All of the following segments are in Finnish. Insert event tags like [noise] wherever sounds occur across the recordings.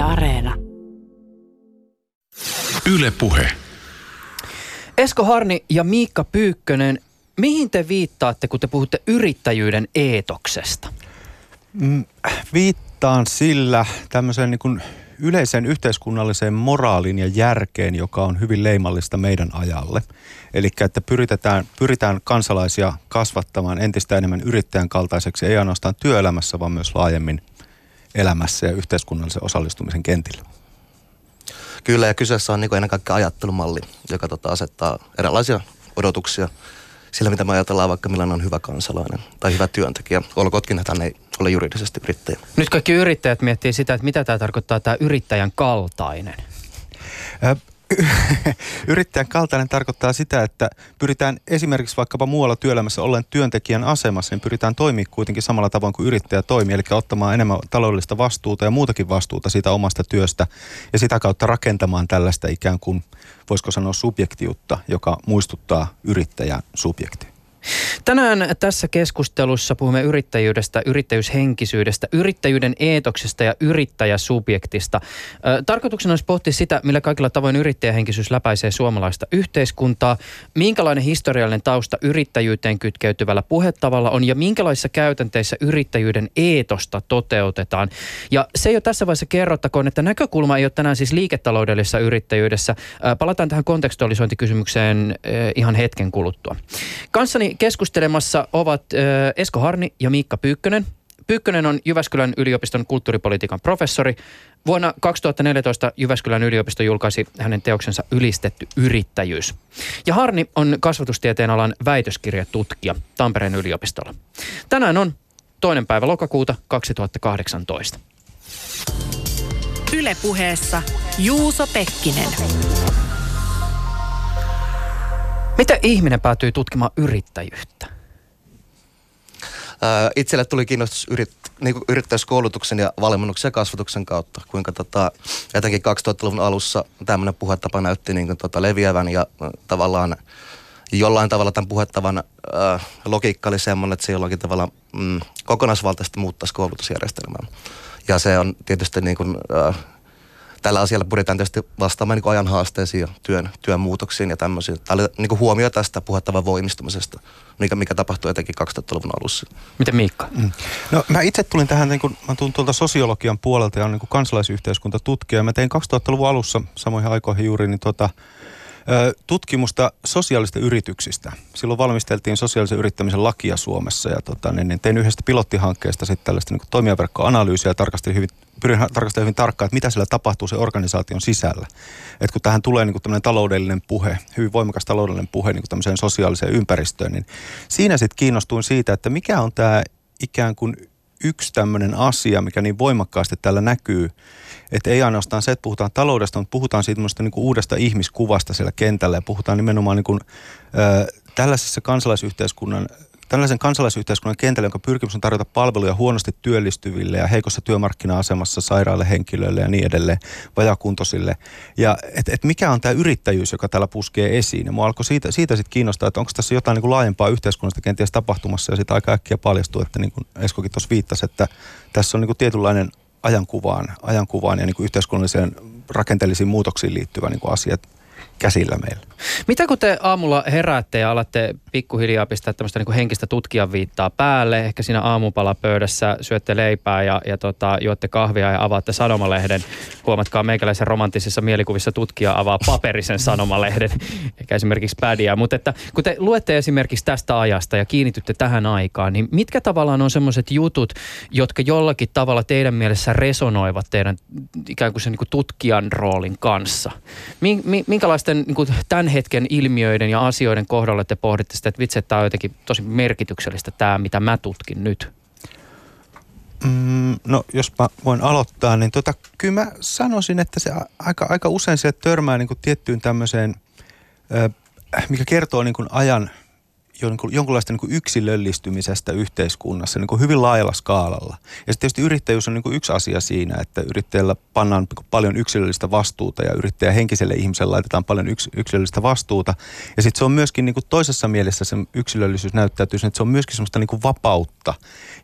Yle Areena. Yle Puhe. Esko Harni ja Miikka Pyykkönen, mihin te viittaatte, kun te puhutte yrittäjyyden eetoksesta? Mm, viittaan sillä tämmöiseen niin kuin yleiseen yhteiskunnalliseen moraalin ja järkeen, joka on hyvin leimallista meidän ajalle. Eli että pyritään, pyritään kansalaisia kasvattamaan entistä enemmän yrittäjän kaltaiseksi, ei ainoastaan työelämässä, vaan myös laajemmin elämässä ja yhteiskunnallisen osallistumisen kentillä. Kyllä, ja kyseessä on niin ennen kaikkea ajattelumalli, joka tota, asettaa erilaisia odotuksia sillä, mitä me ajatellaan vaikka millainen on hyvä kansalainen tai hyvä työntekijä. Olkootkin, että hän ei ole juridisesti yrittäjä. Nyt kaikki yrittäjät miettii sitä, että mitä tämä tarkoittaa tämä yrittäjän kaltainen. [laughs] Yrittäjän kaltainen tarkoittaa sitä, että pyritään esimerkiksi vaikkapa muualla työelämässä ollen työntekijän asemassa, niin pyritään toimia kuitenkin samalla tavoin kuin yrittäjä toimii, eli ottamaan enemmän taloudellista vastuuta ja muutakin vastuuta siitä omasta työstä ja sitä kautta rakentamaan tällaista ikään kuin, voisiko sanoa subjektiutta, joka muistuttaa yrittäjän subjektia. Tänään tässä keskustelussa puhumme yrittäjyydestä, yrittäjyyshenkisyydestä, yrittäjyyden eetoksesta ja yrittäjäsubjektista. Tarkoituksena olisi pohtia sitä, millä kaikilla tavoin yrittäjähenkisyys läpäisee suomalaista yhteiskuntaa, minkälainen historiallinen tausta yrittäjyyteen kytkeytyvällä puhetavalla on ja minkälaisissa käytänteissä yrittäjyyden eetosta toteutetaan. Ja se ole tässä vaiheessa kerrottakoon, että näkökulma ei ole tänään siis liiketaloudellisessa yrittäjyydessä. Palataan tähän kontekstualisointikysymykseen ihan hetken kuluttua. Kanssani keskustelemassa ovat Esko Harni ja Miikka Pyykkönen. Pyykkönen on Jyväskylän yliopiston kulttuuripolitiikan professori. Vuonna 2014 Jyväskylän yliopisto julkaisi hänen teoksensa Ylistetty yrittäjyys. Ja Harni on kasvatustieteen alan väitöskirjatutkija Tampereen yliopistolla. Tänään on toinen päivä lokakuuta 2018. Ylepuheessa Juuso Pekkinen. Miten ihminen päätyy tutkimaan yrittäjyyttä? itselle tuli kiinnostus yrit, niin yrittäjyyskoulutuksen ja valmennuksen ja kasvatuksen kautta, kuinka tota, jotenkin 2000-luvun alussa tämmöinen puhetapa näytti niin kuin, tota, leviävän ja tavallaan jollain tavalla tämän puhettavan äh, logiikka oli semmoinen, että se jollakin tavalla mm, kokonaisvaltaisesti muuttaisi koulutusjärjestelmää. Ja se on tietysti niin kuin, äh, tällä asialla pyritään tietysti vastaamaan niin ajan haasteisiin ja työn, työn muutoksiin ja tämmöisiin. Tämä oli niin huomio tästä puhettavan voimistumisesta, mikä, mikä tapahtui etenkin 2000-luvun alussa. Miten Miikka? Mm. No mä itse tulin tähän, niin kuin, mä tulin tuolta sosiologian puolelta ja on niin kansalaisyhteiskuntatutkija. Mä tein 2000-luvun alussa samoihin aikoihin juuri niin tota, tutkimusta sosiaalista yrityksistä. Silloin valmisteltiin sosiaalisen yrittämisen lakia Suomessa ja tota, niin, niin tein yhdestä pilottihankkeesta sitten tällaista niin toimijaverkkoanalyysiä ja tarkastelin hyvin, pyrin tarkastelemaan hyvin tarkkaan, että mitä siellä tapahtuu se organisaation sisällä. Et kun tähän tulee niin kuin taloudellinen puhe, hyvin voimakas taloudellinen puhe niin tämmöiseen sosiaaliseen ympäristöön, niin siinä sitten kiinnostuin siitä, että mikä on tämä ikään kuin yksi tämmöinen asia, mikä niin voimakkaasti täällä näkyy, että ei ainoastaan se, että puhutaan taloudesta, mutta puhutaan siitä niin kuin uudesta ihmiskuvasta siellä kentällä ja puhutaan nimenomaan niin kuin, ö, tällaisessa kansalaisyhteiskunnan tällaisen kansalaisyhteiskunnan kentällä, jonka pyrkimys on tarjota palveluja huonosti työllistyville ja heikossa työmarkkina-asemassa sairaille henkilöille ja niin edelleen, vajakuntoisille. Ja et, et mikä on tämä yrittäjyys, joka täällä puskee esiin. Ja mua alkoi siitä, siitä sitten kiinnostaa, että onko tässä jotain niin kuin laajempaa yhteiskunnasta kenties tapahtumassa ja sitten aika äkkiä paljastuu, että niin kuin Eskokin tuossa viittasi, että tässä on niin kuin tietynlainen ajankuvaan, ajankuvaan ja niin kuin yhteiskunnalliseen rakenteellisiin muutoksiin liittyvä niin kuin asia käsillä meillä. Mitä kun te aamulla heräätte ja alatte pikkuhiljaa pistää tämmöistä niin henkistä tutkijan viittaa päälle, ehkä siinä aamupalapöydässä syötte leipää ja, ja tota, juotte kahvia ja avaatte sanomalehden. Huomatkaa meikäläisen romanttisissa mielikuvissa tutkija avaa paperisen sanomalehden, [laughs] eikä esimerkiksi pädiä. Mutta että kun te luette esimerkiksi tästä ajasta ja kiinnitytte tähän aikaan, niin mitkä tavallaan on semmoiset jutut, jotka jollakin tavalla teidän mielessä resonoivat teidän ikään kuin sen niin kuin tutkijan roolin kanssa? Minkälaisten niin kuin tämän hetken ilmiöiden ja asioiden kohdalla te pohditte sitä, että vitsi, että tämä on jotenkin tosi merkityksellistä tämä, mitä mä tutkin nyt? Mm, no jos mä voin aloittaa, niin tota, kyllä mä sanoisin, että se aika, aika usein se törmää niin kuin tiettyyn tämmöiseen, mikä kertoo niin kuin ajan jonkunlaista niin yksilöllistymisestä yhteiskunnassa niin kuin hyvin laajalla skaalalla. Ja sitten tietysti yrittäjyys on niin kuin yksi asia siinä, että yrittäjällä pannaan niin paljon yksilöllistä vastuuta ja yrittäjä henkiselle ihmiselle laitetaan paljon yks, yksilöllistä vastuuta. Ja sitten se on myöskin niin kuin toisessa mielessä se yksilöllisyys näyttäytyy, että se on myöskin semmoista niin kuin vapautta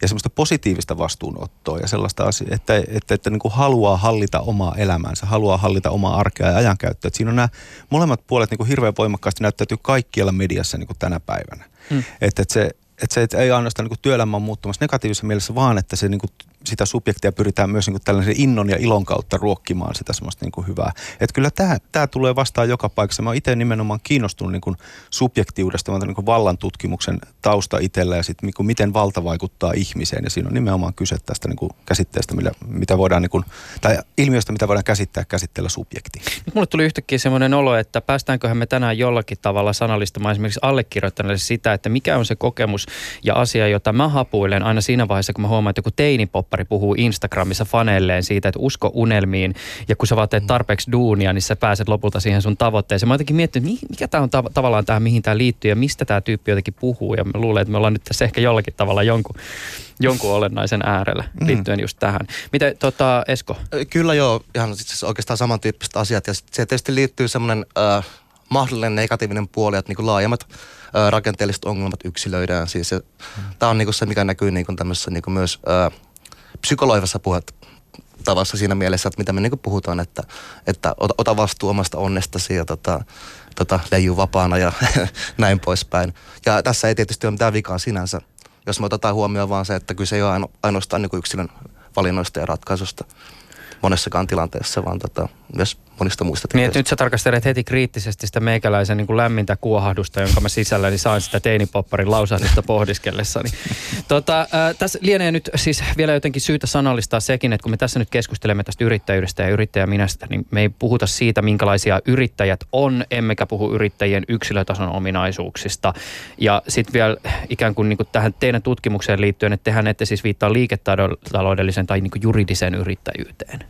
ja semmoista positiivista vastuunottoa ja sellaista asiaa, että, että, että niin kuin haluaa hallita omaa elämäänsä, haluaa hallita omaa arkea ja ajankäyttöä. Että siinä on nämä molemmat puolet niin kuin hirveän voimakkaasti näyttäytyy kaikkialla mediassa niin kuin tänä päivänä. Mm. Että, että se, että se että ei ainoastaan niin työelämä on muuttumassa negatiivisessa mielessä, vaan että se niin kuin sitä subjektia pyritään myös niin kuin tällaisen innon ja ilon kautta ruokkimaan sitä semmoista niin kuin hyvää. Että kyllä tämä, tämä tulee vastaan joka paikassa. Mä oon itse nimenomaan kiinnostunut niin kuin subjektiudesta, mä niin kuin vallan tutkimuksen tausta itsellä ja sitten niin miten valta vaikuttaa ihmiseen. Ja siinä on nimenomaan kyse tästä niin kuin käsitteestä, millä, mitä voidaan, niin kuin, tai ilmiöstä, mitä voidaan käsittää käsitteellä subjekti. Nyt mulle tuli yhtäkkiä semmoinen olo, että päästäänköhän me tänään jollakin tavalla sanallistamaan esimerkiksi allekirjoittaneelle sitä, että mikä on se kokemus ja asia, jota mä hapuilen aina siinä vaiheessa, kun mä huomaan, että joku teinipoppa poppari puhuu Instagramissa faneilleen siitä, että usko unelmiin. Ja kun sä vaan teet mm. tarpeeksi duunia, niin sä pääset lopulta siihen sun tavoitteeseen. Mä jotenkin miettinyt, mikä tämä on tav- tavallaan tähän, mihin tämä liittyy ja mistä tämä tyyppi jotenkin puhuu. Ja mä luulen, että me ollaan nyt tässä ehkä jollakin tavalla jonkun, jonkun olennaisen äärellä mm. liittyen just tähän. Miten tota, Esko? Kyllä joo, ihan siis oikeastaan samantyyppiset asiat. Ja se tietysti liittyy semmoinen äh, mahdollinen negatiivinen puoli, että niin kuin laajemmat rakenteelliset ongelmat yksilöidään. Siis mm. Tämä on niin kuin se, mikä näkyy niin kuin tämmöisessä niin kuin myös äh, psykoloivassa puhet tavassa siinä mielessä, että mitä me niin puhutaan, että, että ota, ota vastuu omasta onnestasi ja tota, tota, leiju vapaana ja [laughs] näin poispäin. Ja tässä ei tietysti ole mitään vikaa sinänsä, jos me otetaan huomioon vaan se, että kyse ei ole ainoastaan niin yksilön valinnoista ja ratkaisusta monessakaan tilanteessa, vaan tota, myös monista muista niin, nyt sä tarkastelet heti kriittisesti sitä meikäläisen niin kuin lämmintä kuohahdusta, jonka mä sisälläni sain sitä teinipopparin lausahdusta pohdiskellessani. tota, äh, tässä lienee nyt siis vielä jotenkin syytä sanallistaa sekin, että kun me tässä nyt keskustelemme tästä yrittäjyydestä ja yrittäjäminästä, niin me ei puhuta siitä, minkälaisia yrittäjät on, emmekä puhu yrittäjien yksilötason ominaisuuksista. Ja sitten vielä ikään kuin, niin kuin tähän teidän tutkimukseen liittyen, että tehän ette siis viittaa liiketaloudellisen tai niin kuin juridiseen yrittäjyyteen.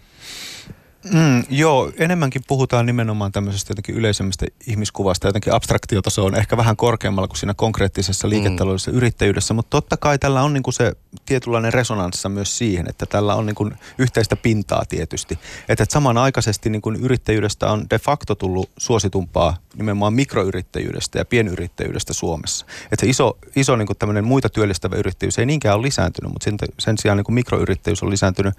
Mm, joo, enemmänkin puhutaan nimenomaan tämmöisestä jotenkin yleisemmästä ihmiskuvasta. Jotenkin abstraktiotaso on ehkä vähän korkeammalla kuin siinä konkreettisessa liiketaloudellisessa mm. yrittäjyydessä, mutta totta kai tällä on niinku se tietynlainen resonanssa myös siihen, että tällä on niinku yhteistä pintaa tietysti. Että et samanaikaisesti niinku yrittäjyydestä on de facto tullut suositumpaa nimenomaan mikroyrittäjyydestä ja pienyrittäjyydestä Suomessa. Että se iso, iso niinku tämmöinen muita työllistävä yrittäjyys ei niinkään ole lisääntynyt, mutta sen, sen sijaan niinku mikroyrittäjyys on lisääntynyt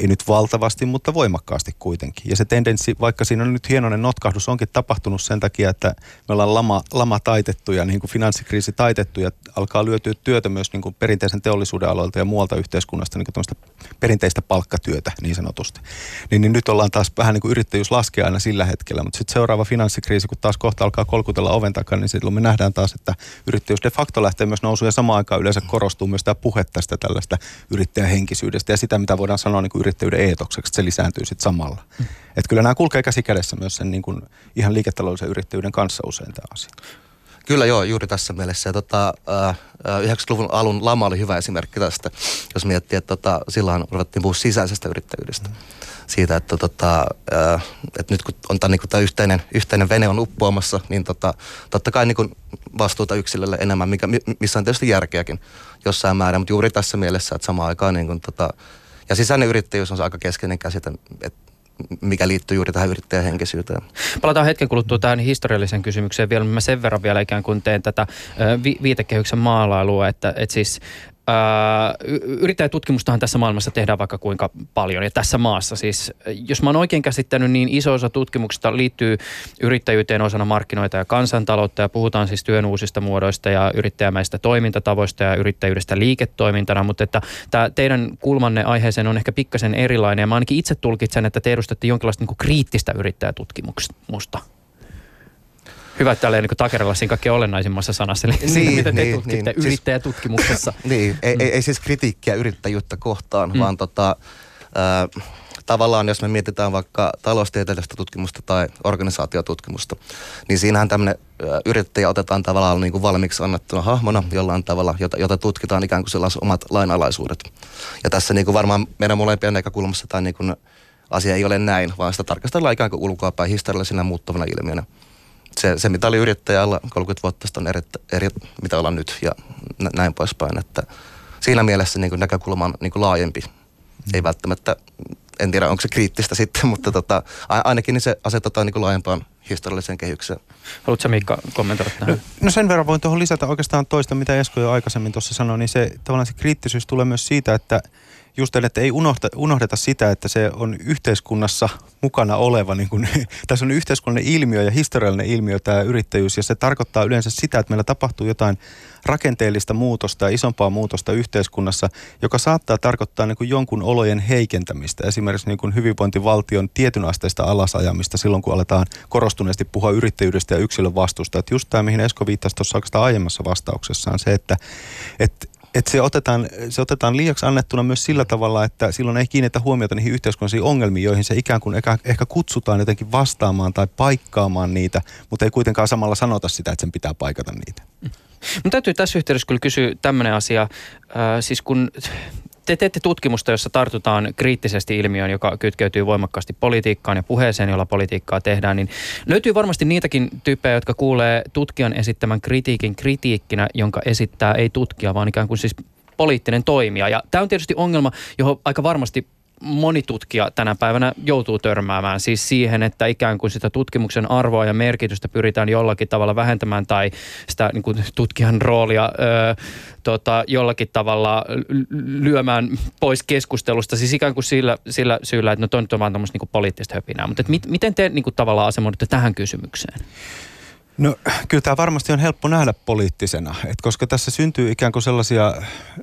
ei nyt valtavasti, mutta voimakkaasti kuitenkin. Ja se tendenssi, vaikka siinä on nyt hienoinen notkahdus, onkin tapahtunut sen takia, että me ollaan lama, lama taitettu ja niin kuin finanssikriisi taitettu ja alkaa lyötyä työtä myös niin kuin perinteisen teollisuuden aloilta ja muualta yhteiskunnasta niin kuin perinteistä palkkatyötä niin sanotusti. Niin, niin nyt ollaan taas vähän niin kuin yrittäjyys laskee aina sillä hetkellä, mutta sitten seuraava finanssikriisi, kun taas kohta alkaa kolkutella oven takana, niin silloin me nähdään taas, että yrittäjyys de facto lähtee myös nousuun ja samaan aikaan yleensä korostuu myös tämä puhe tästä tällaista yrittäjähenkisyydestä ja sitä, mitä voidaan sanoa niin kuin yrittäjyyden eetokseksi, että se lisääntyy sitten samalla. Mm. Että kyllä nämä kulkee käsi kädessä myös sen niin kuin ihan liiketaloudellisen yrittäjyyden kanssa usein tämä asia. Kyllä joo, juuri tässä mielessä. Ja tota, äh, 90-luvun alun lama oli hyvä esimerkki tästä, jos miettii, että tota, silloin ruvettiin puhua sisäisestä yrittäjyydestä. Mm. Siitä, että, tota, äh, että nyt kun on tämä, niin tämä yhteinen, yhteinen vene on uppoamassa, niin tota, totta kai niin vastuuta yksilölle enemmän, mikä, missä on tietysti järkeäkin jossain määrin, mutta juuri tässä mielessä, että samaan aikaan niin kuin, tota, ja sisäinen yrittäjyys on se aika keskeinen käsite, että mikä liittyy juuri tähän yrittäjähenkisyyteen. Palataan hetken kuluttua tähän historialliseen kysymykseen vielä. Mä sen verran vielä ikään kuin teen tätä vi- viitekehyksen maalailua, että, että siis yrittäjätutkimustahan tässä maailmassa tehdään vaikka kuinka paljon ja tässä maassa siis, jos mä oon oikein käsittänyt, niin iso osa tutkimuksista liittyy yrittäjyyteen osana markkinoita ja kansantaloutta ja puhutaan siis työn uusista muodoista ja yrittäjämäistä toimintatavoista ja yrittäjyydestä liiketoimintana, mutta että tämä teidän kulmanne aiheeseen on ehkä pikkasen erilainen ja mä ainakin itse tulkitsen, että te edustatte jonkinlaista niin kriittistä yrittäjätutkimusta. Hyvä, että täällä niin takerella siinä kaikkein olennaisimmassa sanassa, eli niin, siinä, mitä te niin, tutkitte niin, yrittäjätutkimuksessa. Siis, [laughs] niin, ei, ei, ei siis kritiikkiä yrittäjyyttä kohtaan, mm. vaan tota, äh, tavallaan jos me mietitään vaikka taloustieteellistä tutkimusta tai organisaatiotutkimusta, niin siinähän tämmöinen yrittäjä otetaan tavallaan niin kuin valmiiksi annettuna hahmona jollain tavalla, jota, jota tutkitaan ikään kuin sellaiset omat lainalaisuudet. Ja tässä niin kuin varmaan meidän molempien näkökulmassa tämä niin kuin asia ei ole näin, vaan sitä tarkastellaan ikään kuin ulkoapäin historiallisena muuttavana ilmiönä se, se, mitä oli yrittäjällä 30 vuotta sitten on eri, eri mitä ollaan nyt ja näin poispäin. Että siinä mielessä niin kuin näkökulma on niin kuin laajempi. Mm. Ei välttämättä, en tiedä onko se kriittistä sitten, [laughs] mutta tota, ainakin niin se asetetaan niin kuin laajempaan historialliseen kehykseen. Haluatko Miikka kommentoida tähän? No, no sen verran voin tuohon lisätä oikeastaan toista, mitä Esko jo aikaisemmin tuossa sanoi, niin se tavallaan se kriittisyys tulee myös siitä, että just että ei unohta, unohdeta sitä, että se on yhteiskunnassa mukana oleva, niin kuin, [laughs] tässä on yhteiskunnallinen ilmiö ja historiallinen ilmiö tämä yrittäjyys, ja se tarkoittaa yleensä sitä, että meillä tapahtuu jotain rakenteellista muutosta ja isompaa muutosta yhteiskunnassa, joka saattaa tarkoittaa niin kuin jonkun olojen heikentämistä, esimerkiksi niin kuin hyvinvointivaltion tietyn asteista alasajamista silloin, kun aletaan korostuneesti puhua yrittäjyydestä ja yksilön vastuusta. Että just tämä, mihin Esko viittasi tuossa aiemmassa vastauksessaan, se, että, että että se otetaan, se otetaan liiaksi annettuna myös sillä tavalla, että silloin ei kiinnitä huomiota niihin yhteiskunnallisiin ongelmiin, joihin se ikään kuin ehkä, ehkä kutsutaan jotenkin vastaamaan tai paikkaamaan niitä, mutta ei kuitenkaan samalla sanota sitä, että sen pitää paikata niitä. Mutta täytyy tässä yhteydessä kyllä kysyä tämmöinen asia, äh, siis kun te teette tutkimusta, jossa tartutaan kriittisesti ilmiöön, joka kytkeytyy voimakkaasti politiikkaan ja puheeseen, jolla politiikkaa tehdään, niin löytyy varmasti niitäkin tyyppejä, jotka kuulee tutkijan esittämän kritiikin kritiikkinä, jonka esittää ei tutkija, vaan ikään kuin siis poliittinen toimija. Ja tämä on tietysti ongelma, johon aika varmasti moni tutkija tänä päivänä joutuu törmäämään siis siihen, että ikään kuin sitä tutkimuksen arvoa ja merkitystä pyritään jollakin tavalla vähentämään tai sitä niin kuin tutkijan roolia ö, tota, jollakin tavalla lyömään pois keskustelusta. Siis ikään kuin sillä, sillä syyllä, että no toi nyt on vaan tämmöistä niin poliittista höpinää. Mutta mit, miten te niin kuin, tavallaan asemoidutte tähän kysymykseen? No kyllä tämä varmasti on helppo nähdä poliittisena, että koska tässä syntyy ikään kuin sellaisia,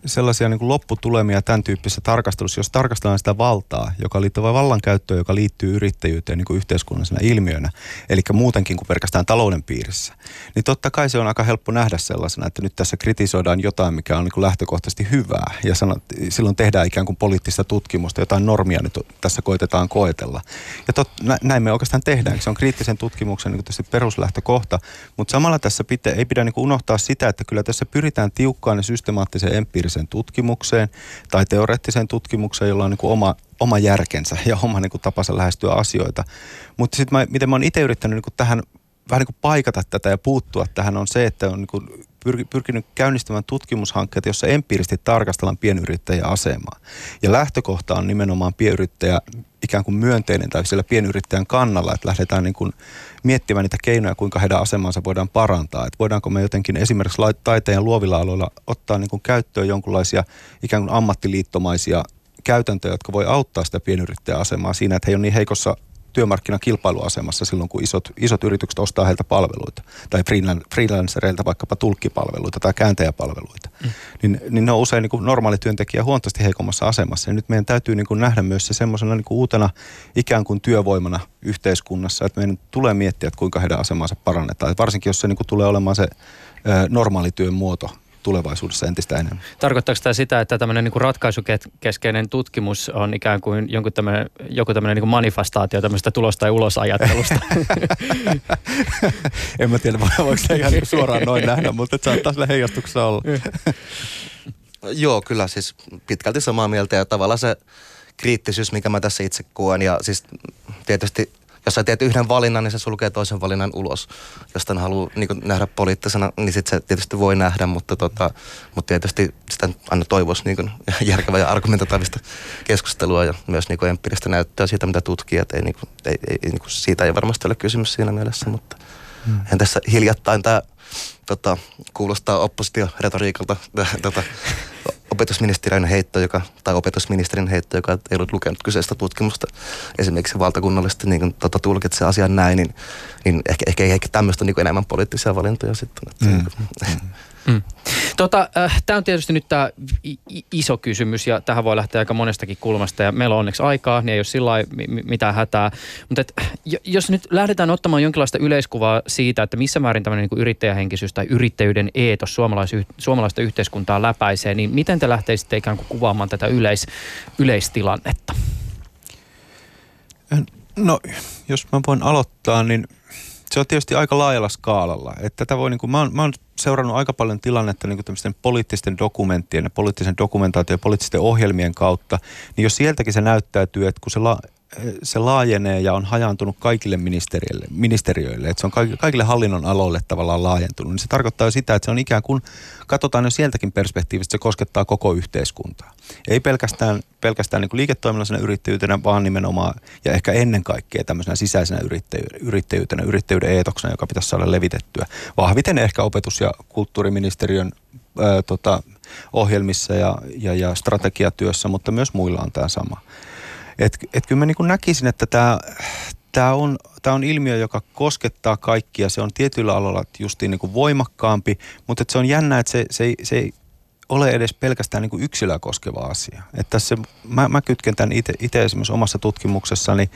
sellaisia niin kuin lopputulemia tämän tyyppisessä tarkastelussa, jos tarkastellaan sitä valtaa, joka liittyy vallankäyttöön, joka liittyy yrittäjyyteen niin kuin yhteiskunnallisena ilmiönä, eli muutenkin kuin pelkästään talouden piirissä, niin totta kai se on aika helppo nähdä sellaisena, että nyt tässä kritisoidaan jotain, mikä on niin kuin lähtökohtaisesti hyvää, ja sanot, silloin tehdään ikään kuin poliittista tutkimusta, jotain normia nyt tässä koitetaan koetella. Ja tot, näin me oikeastaan tehdään, se on kriittisen tutkimuksen niin peruslähtökohta, mutta samalla tässä pitä, ei pidä niin unohtaa sitä, että kyllä tässä pyritään tiukkaan ja systemaattiseen empiiriseen tutkimukseen tai teoreettiseen tutkimukseen, jolla on niin oma, oma järkensä ja oma niin tapansa lähestyä asioita. Mutta sitten miten mä oon itse yrittänyt niin tähän vähän niin kuin paikata tätä ja puuttua tähän on se, että on niin kuin pyrkinyt käynnistämään tutkimushankkeita, jossa empiirisesti tarkastellaan pienyrittäjän asemaa. Ja lähtökohta on nimenomaan pienyrittäjä ikään kuin myönteinen tai siellä pienyrittäjän kannalla, että lähdetään niin kuin miettimään niitä keinoja, kuinka heidän asemansa voidaan parantaa. Että voidaanko me jotenkin esimerkiksi taiteen luovilla aloilla ottaa niin kuin käyttöön jonkinlaisia ikään kuin ammattiliittomaisia käytäntöjä, jotka voi auttaa sitä pienyrittäjän asemaa siinä, että he on niin heikossa työmarkkinakilpailuasemassa silloin, kun isot, isot yritykset ostaa heiltä palveluita. Tai freelancereilta vaikkapa tulkkipalveluita tai kääntäjäpalveluita. Mm. Niin, niin ne on usein niin kuin normaali työntekijä huomattavasti heikommassa asemassa. Ja nyt meidän täytyy niin kuin nähdä myös se semmoisena niin kuin uutena ikään kuin työvoimana yhteiskunnassa, että meidän tulee miettiä, että kuinka heidän asemansa parannetaan. Et varsinkin jos se niin kuin tulee olemaan se normaali työn muoto tulevaisuudessa entistä enemmän. Tarkoittaako tämä sitä, että tämmöinen niin ratkaisukeskeinen tutkimus on ikään kuin jonkun tämmöinen, joku tämmöinen niin manifestaatio tämmöistä tulosta tai ulosajattelusta? [laughs] en mä tiedä, voiko se ihan niin suoraan noin [laughs] nähdä, mutta saattaa sille heijastuksessa olla. [laughs] Joo, kyllä siis pitkälti samaa mieltä ja tavallaan se kriittisyys, mikä mä tässä itse koen ja siis tietysti – jos sä teet yhden valinnan, niin se sulkee toisen valinnan ulos. Jos tämän haluaa niin nähdä poliittisena, niin sit se tietysti voi nähdä, mutta, tota, mutta tietysti sitä aina toivoisi niin [laughs] järkevää ja argumentatiivista keskustelua ja myös niin empiiristä näyttöä siitä, mitä tutkijat ei, niin kuin, ei, ei, niin kuin, siitä ei varmasti ole kysymys siinä mielessä, mutta hmm. en tässä hiljattain tämä tota, kuulostaa oppositioretoriikalta [laughs] tota, opetusministeriön heitto, joka, tai opetusministerin heitto, joka ei ollut lukenut kyseistä tutkimusta esimerkiksi valtakunnallisesti niin tota, tulkitsee asian näin, niin, niin ehkä, ehkä, ehkä tämmöistä niin enemmän poliittisia valintoja sitten. Että, mm. mm. [laughs] Mm. Tota, äh, tämä on tietysti nyt tämä iso kysymys ja tähän voi lähteä aika monestakin kulmasta ja meillä on onneksi aikaa, niin ei ole sillä mitään hätää. Mutta et, jos nyt lähdetään ottamaan jonkinlaista yleiskuvaa siitä, että missä määrin tämmöinen niin yrittäjähenkisyys tai yrittäjyyden eetos suomalais, suomalaista yhteiskuntaa läpäisee, niin miten te lähteisitte ikään kuin kuvaamaan tätä yleis, yleistilannetta? No, jos mä voin aloittaa, niin se on tietysti aika laajalla skaalalla. Että tätä voi, niin kuin, mä, oon, mä oon seurannut aika paljon tilannetta niin kuin poliittisten dokumenttien ja poliittisen dokumentaation ja poliittisten ohjelmien kautta, niin jos sieltäkin se näyttäytyy, että kun se la, se laajenee ja on hajaantunut kaikille ministeriöille, ministeriöille, että se on kaikille hallinnon aloille tavallaan laajentunut, niin se tarkoittaa sitä, että se on ikään kuin, katsotaan jo sieltäkin perspektiivistä, se koskettaa koko yhteiskuntaa. Ei pelkästään, pelkästään niin kuin liiketoiminnallisena yrittäjyytenä, vaan nimenomaan ja ehkä ennen kaikkea tämmöisenä sisäisenä yrittäjyytenä, yrittäjyyden eetoksena, joka pitäisi saada levitettyä. Vahviten ehkä opetus- ja kulttuuriministeriön ää, tota, ohjelmissa ja, ja, ja strategiatyössä, mutta myös muilla on tämä sama. Et, et kyllä mä niin näkisin, että tämä tämä on, tämä on ilmiö, joka koskettaa kaikkia. Se on tietyillä aloilla justiin niin voimakkaampi, mutta se on jännä, että se, se, se ole edes pelkästään niin kuin yksilöä koskeva asia. Että tässä, mä, mä kytken tämän itse esimerkiksi omassa tutkimuksessani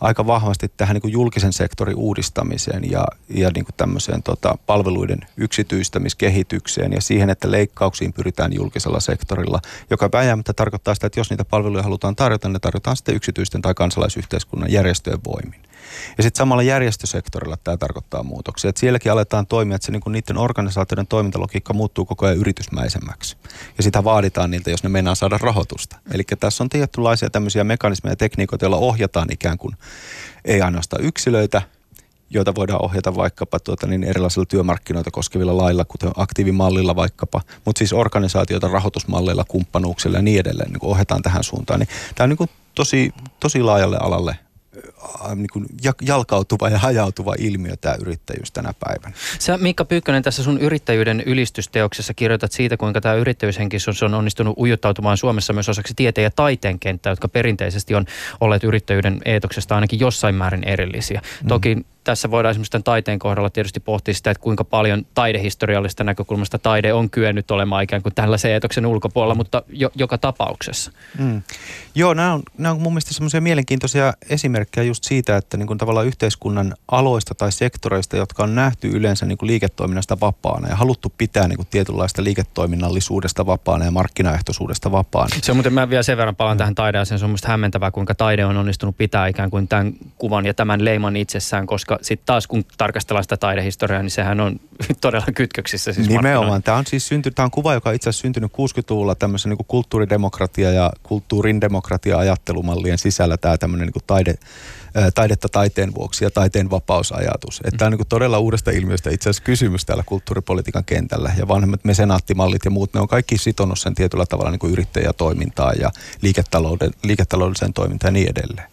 aika vahvasti tähän niin kuin julkisen sektorin uudistamiseen ja, ja niin kuin tämmöiseen tota, palveluiden yksityistämiskehitykseen ja siihen, että leikkauksiin pyritään julkisella sektorilla, joka vääjäämättä tarkoittaa sitä, että jos niitä palveluja halutaan tarjota, ne tarjotaan sitten yksityisten tai kansalaisyhteiskunnan järjestöjen voimin. Ja sitten samalla järjestösektorilla tämä tarkoittaa muutoksia. Että sielläkin aletaan toimia, että se niin niiden organisaatioiden toimintalogiikka muuttuu koko ajan yritysmäisemmäksi. Ja sitä vaaditaan niiltä, jos ne meinaa saada rahoitusta. Eli tässä on tietynlaisia tämmöisiä mekanismeja ja tekniikoita, joilla ohjataan ikään kuin ei ainoastaan yksilöitä, joita voidaan ohjata vaikkapa tuota, niin erilaisilla työmarkkinoita koskevilla lailla, kuten aktiivimallilla vaikkapa, mutta siis organisaatioita rahoitusmalleilla, kumppanuuksilla ja niin edelleen niin ohjataan tähän suuntaan. Niin tämä on niin tosi, tosi laajalle alalle niin kuin jalkautuva ja hajautuva ilmiö tämä yrittäjyys tänä päivänä. Sä Miikka Pyykkönen tässä sun yrittäjyyden ylistysteoksessa kirjoitat siitä, kuinka tämä yrittäjyyshenkisyys on onnistunut ujuttautumaan Suomessa myös osaksi tieteen ja taiteen kenttää, jotka perinteisesti on olleet yrittäjyyden eetoksesta ainakin jossain määrin erillisiä. Mm. Toki tässä voidaan esimerkiksi tämän taiteen kohdalla tietysti pohtia sitä, että kuinka paljon taidehistoriallisesta näkökulmasta taide on kyennyt olemaan ikään kuin tällaisen eetoksen ulkopuolella, mutta jo, joka tapauksessa. Mm. Joo, nämä on, nämä on mun mielestä semmoisia mielenkiintoisia esimerkkejä just siitä, että niin kuin tavallaan yhteiskunnan aloista tai sektoreista, jotka on nähty yleensä niin kuin liiketoiminnasta vapaana ja haluttu pitää niin kuin tietynlaista liiketoiminnallisuudesta vapaana ja markkinaehtoisuudesta vapaana. Se on muuten, mä vielä sen verran palaan mm. tähän taideaseen, se on musta hämmentävää, kuinka taide on onnistunut pitää ikään kuin tämän kuvan ja tämän leiman itsessään, koska sitten taas kun tarkastellaan sitä taidehistoriaa, niin sehän on [laughs] todella kytköksissä. Siis Nimenomaan. Tämä on siis syntynyt, tämä on kuva, joka on itse asiassa syntynyt 60-luvulla tämmöisen niin kulttuuridemokratia ja kulttuurin demokratia ajattelumallien sisällä tämä tämmöinen niin taide, taidetta taiteen vuoksi ja taiteen vapausajatus. Että tämä on niin todella uudesta ilmiöstä itse asiassa kysymys täällä kulttuuripolitiikan kentällä. Ja vanhemmat mesenaattimallit ja muut, ne on kaikki sitonut sen tietyllä tavalla niin yrittäjätoimintaan ja liiketalouden, liiketaloudelliseen toimintaan ja niin edelleen.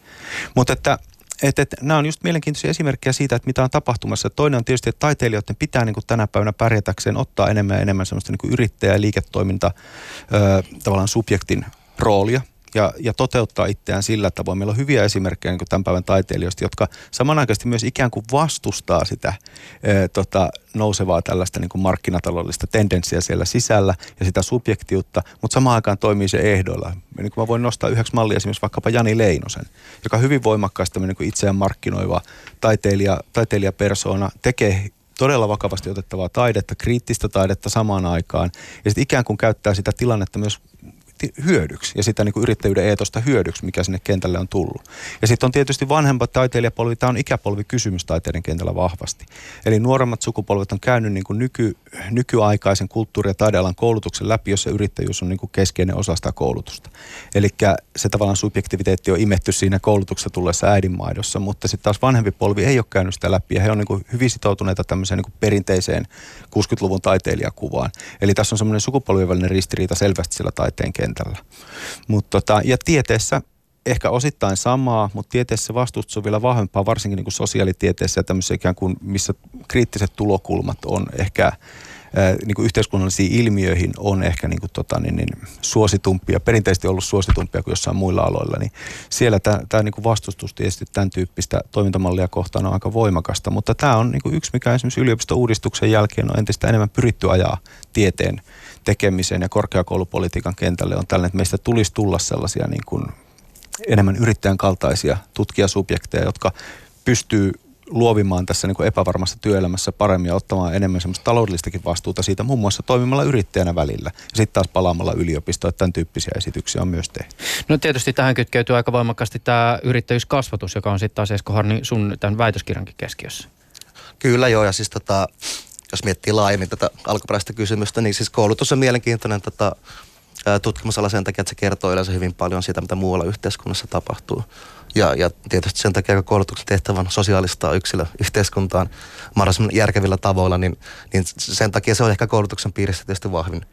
Mutta että et, et, nämä on just mielenkiintoisia esimerkkejä siitä, että mitä on tapahtumassa. Toinen on tietysti, että taiteilijoiden pitää niin kuin tänä päivänä pärjätäkseen ottaa enemmän ja enemmän sellaista niin yrittäjä- ja liiketoiminta ö, tavallaan subjektin roolia ja, ja toteuttaa itseään sillä tavoin. Meillä on hyviä esimerkkejä niin tämän päivän taiteilijoista, jotka samanaikaisesti myös ikään kuin vastustaa sitä e, tota, nousevaa tällaista niin kuin markkinataloudellista tendenssiä siellä sisällä ja sitä subjektiutta, mutta samaan aikaan toimii se ehdoilla. Niin kuin mä voin nostaa yhdeksi mallia esimerkiksi vaikkapa Jani Leinosen, joka hyvin voimakkaasti niin kuin itseään markkinoiva taiteilija, taiteilijapersona, tekee todella vakavasti otettavaa taidetta, kriittistä taidetta samaan aikaan. Ja sitten ikään kuin käyttää sitä tilannetta myös hyödyksi ja sitä niin kuin yrittäjyyden eetosta hyödyksi, mikä sinne kentälle on tullut. Ja sitten on tietysti vanhempat taiteilijapolvi, tämä on ikäpolvi kysymys taiteiden kentällä vahvasti. Eli nuoremmat sukupolvet on käynyt niin kuin nyky, nykyaikaisen kulttuuri- ja taidealan koulutuksen läpi, jossa yrittäjyys on niin kuin keskeinen osa sitä koulutusta. Eli se tavallaan subjektiviteetti on imetty siinä koulutuksessa tulleessa äidinmaidossa, mutta sitten taas vanhempi polvi ei ole käynyt sitä läpi ja he on niin kuin hyvin sitoutuneita tämmöiseen niin kuin perinteiseen 60-luvun taiteilijakuvaan. Eli tässä on semmoinen sukupolvien välinen ristiriita selvästi sillä taiteen kentällä. Mut tota, ja tieteessä ehkä osittain samaa, mutta tieteessä vastustus on vielä vahvempaa, varsinkin niin kuin sosiaalitieteessä ja tämmöisessä ikään kuin, missä kriittiset tulokulmat on ehkä niin kuin yhteiskunnallisiin ilmiöihin on ehkä niin kuin, tota, niin, niin, suositumpia, perinteisesti ollut suositumpia kuin jossain muilla aloilla, niin siellä tämä, tämä niin kuin vastustus tietysti tämän tyyppistä toimintamallia kohtaan on aika voimakasta, mutta tämä on niin kuin yksi, mikä esimerkiksi yliopisto-uudistuksen jälkeen on entistä enemmän pyritty ajaa tieteen tekemiseen ja korkeakoulupolitiikan kentälle on tällainen, että meistä tulisi tulla sellaisia niin kuin enemmän yrittäjän kaltaisia tutkijasubjekteja, jotka pystyy luovimaan tässä niin kuin epävarmassa työelämässä paremmin ja ottamaan enemmän semmoista taloudellistakin vastuuta siitä, muun muassa toimimalla yrittäjänä välillä. Ja sitten taas palaamalla yliopistoon, että tämän tyyppisiä esityksiä on myös tehty. No tietysti tähän kytkeytyy aika voimakkaasti tämä yrittäjyyskasvatus, joka on sitten taas Esko Harni sun tämän väitöskirjankin keskiössä. Kyllä joo, ja siis tota, jos miettii laajemmin tätä alkuperäistä kysymystä, niin siis koulutus on mielenkiintoinen tota, tutkimusala sen takia, että se kertoo yleensä hyvin paljon siitä, mitä muualla yhteiskunnassa tapahtuu. Ja, ja tietysti sen takia, kun koulutuksen tehtävän sosiaalista yksilö yhteiskuntaan mahdollisimman järkevillä tavoilla, niin, niin sen takia se on ehkä koulutuksen piirissä tietysti vahvin,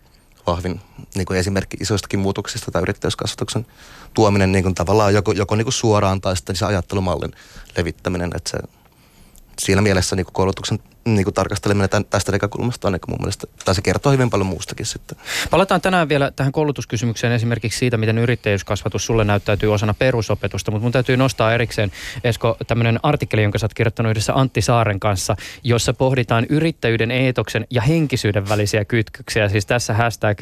vahvin niin kuin esimerkki isoistakin muutoksista tai yrittäjyyskasvatuksen tuominen niin kuin tavallaan joko, joko niin kuin suoraan tai sitten se ajattelumallin levittäminen, että se siinä mielessä niin kuin koulutuksen niin kuin tarkasteleminen tämän, tästä näkökulmasta on niin mun mielestä, tai se kertoo hyvin paljon muustakin sitten. Palataan tänään vielä tähän koulutuskysymykseen esimerkiksi siitä, miten yrittäjyyskasvatus sulle näyttäytyy osana perusopetusta, mutta mun täytyy nostaa erikseen, Esko, tämmöinen artikkeli, jonka sä oot kirjoittanut yhdessä Antti Saaren kanssa, jossa pohditaan yrittäjyyden eetoksen ja henkisyyden välisiä kytköksiä. Siis tässä hashtag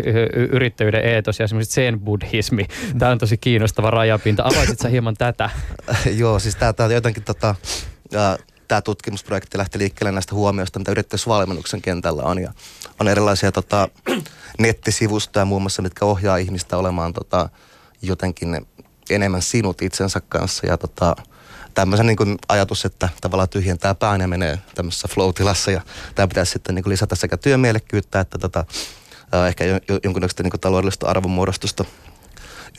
yrittäjyyden eetos ja semmoiset zen-buddhismi. [laughs] Tämä on tosi kiinnostava rajapinta. Avaisit sä hieman tätä? Joo, siis tämä on jotenkin tota, tämä tutkimusprojekti lähti liikkeelle näistä huomioista, mitä yrittäjyysvalmennuksen kentällä on. Ja on erilaisia tota, [clears throat] nettisivustoja muun muassa, mitkä ohjaa ihmistä olemaan tota, jotenkin enemmän sinut itsensä kanssa. Ja tota, tämmöisen niin ajatus, että tavallaan tyhjentää pään ja menee tämmöisessä flow-tilassa. Ja tämä pitäisi sitten niin lisätä sekä työmielekkyyttä että tota, ehkä jonkunnäköistä niin taloudellista arvonmuodostusta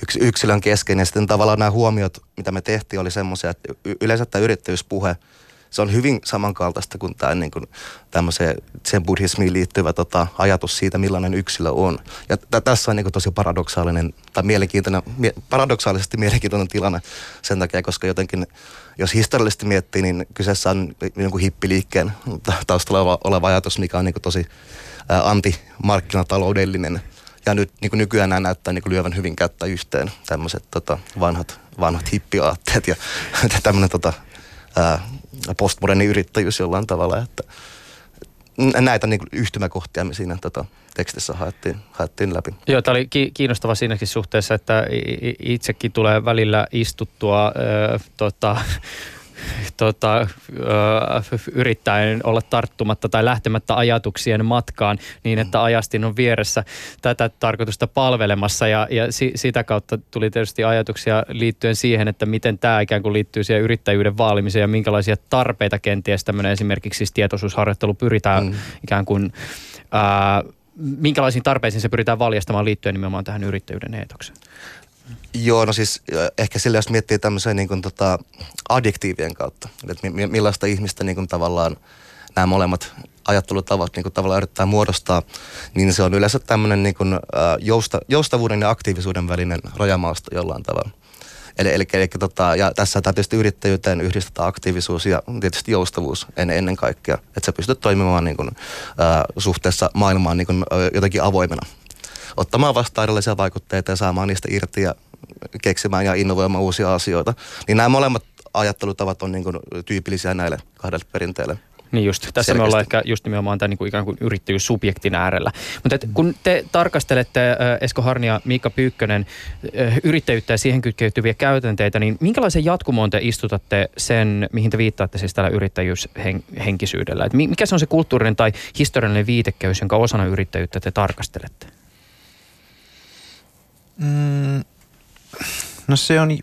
yks, yksilön kesken. Ja sitten tavallaan nämä huomiot, mitä me tehtiin, oli semmoisia, että yleensä tämä yrittäjyyspuhe – se on hyvin samankaltaista kuin tämä niin kuin sen buddhismiin liittyvä tota, ajatus siitä, millainen yksilö on. Ja t- tässä on niin kuin tosi paradoksaalinen tai mielenkiintoinen, mie- paradoksaalisesti mielenkiintoinen tilanne sen takia, koska jotenkin jos historiallisesti miettii, niin kyseessä on jonkun hippiliikkeen taustalla oleva, oleva ajatus, mikä on niin kuin tosi ää, antimarkkinataloudellinen. Ja nyt niin kuin nykyään nämä näyttää niin kuin lyövän hyvin kättä yhteen, tämmöiset tota, vanhat, vanhat hippiaatteet ja [laughs] tämmöinen tota, postmoderni yrittäjyys jollain tavalla, että näitä niin yhtymäkohtia me siinä tota, tekstissä haettiin, haettiin läpi. Joo, tämä oli kiinnostava siinäkin suhteessa, että itsekin tulee välillä istuttua äh, tota, tota, yrittäen olla tarttumatta tai lähtemättä ajatuksien matkaan niin, että ajastin on vieressä tätä tarkoitusta palvelemassa ja, ja si, sitä kautta tuli tietysti ajatuksia liittyen siihen, että miten tämä ikään kuin liittyy siihen yrittäjyyden vaalimiseen ja minkälaisia tarpeita kenties tämmöinen esimerkiksi siis tietoisuusharjoittelu pyritään mm. ikään kuin ää, minkälaisiin tarpeisiin se pyritään valjastamaan liittyen nimenomaan tähän yrittäjyyden eetokseen? Joo, no siis ehkä sillä jos miettii tämmöisen niin tota, adjektiivien kautta, että mi- millaista ihmistä niin kuin, tavallaan nämä molemmat ajattelutavat niin kuin, tavallaan yrittää muodostaa, niin se on yleensä tämmöinen niin kuin, jousta, joustavuuden ja aktiivisuuden välinen rajamaasto jollain tavalla. Eli, eli, eli tota, ja tässä tietysti yrittäjyyteen yhdistetään aktiivisuus ja tietysti joustavuus ennen, kaikkea, että sä pystyt toimimaan niin kuin, äh, suhteessa maailmaan niin kuin, jotenkin avoimena ottamaan vastaan erilaisia vaikutteita ja saamaan niistä irti ja keksimään ja innovoimaan uusia asioita. Niin nämä molemmat ajattelutavat on niin kuin tyypillisiä näille kahdelle perinteelle. Niin just, tässä Selkeästi. me ollaan ehkä just nimenomaan tämän niin kuin ikään kuin yrittäjyyssubjektin äärellä. Mutta et, kun te tarkastelette Esko Harnia ja Miikka Pyykkönen yrittäjyyttä ja siihen kytkeytyviä käytänteitä, niin minkälaisen jatkumoon te istutatte sen, mihin te viittaatte siis tällä yrittäjyyshenkisyydellä? Et mikä se on se kulttuurinen tai historiallinen viitekeys, jonka osana yrittäjyyttä te tarkastelette? Mm, no se on,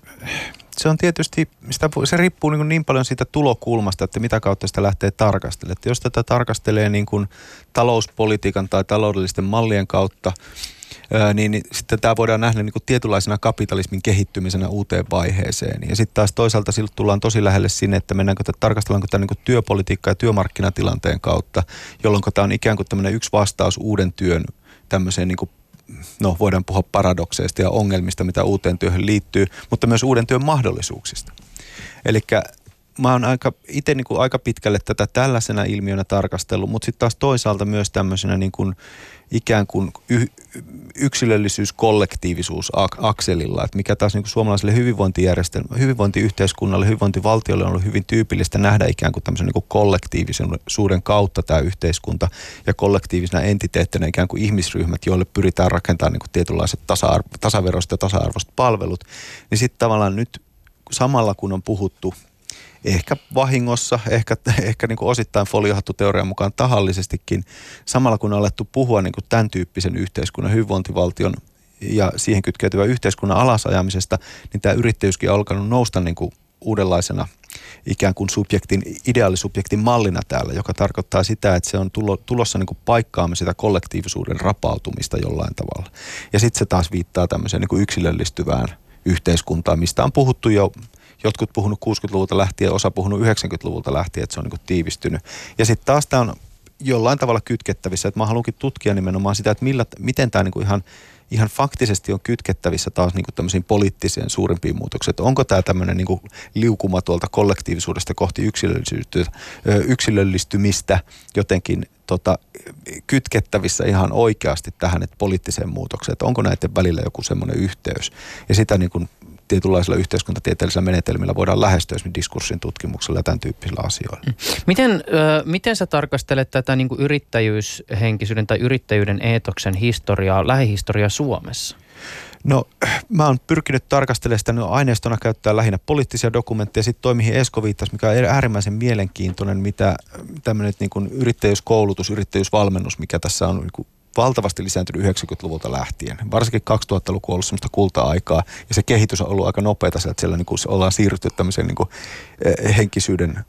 se on tietysti, sitä, se riippuu niin, niin paljon siitä tulokulmasta, että mitä kautta sitä lähtee tarkastelemaan. Että jos tätä tarkastelee niin kuin talouspolitiikan tai taloudellisten mallien kautta, niin, niin sitten tämä voidaan nähdä niin kuin tietynlaisena kapitalismin kehittymisenä uuteen vaiheeseen. Ja sitten taas toisaalta siltä tullaan tosi lähelle sinne, että mennäänkö, että tarkastellaanko tämä niin työpolitiikka ja työmarkkinatilanteen kautta, jolloin tämä on ikään kuin tämmöinen yksi vastaus uuden työn tämmöiseen niin kuin no voidaan puhua paradokseista ja ongelmista, mitä uuteen työhön liittyy, mutta myös uuden työn mahdollisuuksista. Eli mä oon aika, itse niin kuin aika pitkälle tätä tällaisena ilmiönä tarkastellut, mutta sitten taas toisaalta myös tämmöisenä niin kuin ikään kuin y- yksilöllisyys, kollektiivisuus akselilla, että mikä taas niin kuin suomalaiselle hyvinvointijärjestelmä, hyvinvointiyhteiskunnalle, hyvinvointivaltiolle on ollut hyvin tyypillistä nähdä ikään kuin tämmöisen niin kuin suuren kautta tämä yhteiskunta ja kollektiivisena entiteettinä ikään kuin ihmisryhmät, joille pyritään rakentamaan niin kuin tietynlaiset tasa- tasaveroiset ja tasa-arvoiset palvelut, niin sitten tavallaan nyt samalla kun on puhuttu ehkä vahingossa, ehkä, [laughs] ehkä niin kuin osittain foliohattuteorian mukaan tahallisestikin, samalla kun on alettu puhua niin kuin tämän tyyppisen yhteiskunnan, hyvinvointivaltion ja siihen kytkeytyvän yhteiskunnan alasajamisesta, niin tämä yrittäjyyskin on alkanut nousta niin kuin uudenlaisena ikään kuin subjektin, ideaalisubjektin mallina täällä, joka tarkoittaa sitä, että se on tulossa niin paikkaamme sitä kollektiivisuuden rapautumista jollain tavalla. Ja sitten se taas viittaa tämmöiseen niin yksilöllistyvään yhteiskuntaan, mistä on puhuttu jo jotkut puhunut 60-luvulta lähtien, osa puhunut 90-luvulta lähtien, että se on niin tiivistynyt. Ja sitten taas tämä on jollain tavalla kytkettävissä, että mä haluankin tutkia nimenomaan sitä, että millä, miten tämä niin ihan ihan faktisesti on kytkettävissä taas niin tämmöisiin poliittiseen suurempiin muutoksiin. Että onko tämä tämmöinen niin liukuma tuolta kollektiivisuudesta kohti yksilöllistymistä jotenkin tota, kytkettävissä ihan oikeasti tähän että poliittiseen muutokseen, että onko näiden välillä joku semmoinen yhteys. Ja sitä niin kuin tietynlaisilla yhteiskuntatieteellisillä menetelmillä voidaan lähestyä esimerkiksi diskurssin tutkimuksella ja tämän tyyppisillä asioilla. Mm. Miten, ö, miten sä tarkastelet tätä niin kuin yrittäjyyshenkisyyden tai yrittäjyyden eetoksen historiaa, lähihistoriaa Suomessa? No mä oon pyrkinyt tarkastelemaan sitä no, aineistona käyttää lähinnä poliittisia dokumentteja. Sitten toi, mihin Esko viittasi, mikä on äärimmäisen mielenkiintoinen, mitä tämmöinen niin kuin yrittäjyyskoulutus, yrittäjyysvalmennus, mikä tässä on niin kuin valtavasti lisääntynyt 90-luvulta lähtien. Varsinkin 2000-luku on ollut semmoista kulta-aikaa ja se kehitys on ollut aika nopeata että siellä niin kuin ollaan siirrytty tämmöiseen niin kuin, eh, henkisyyden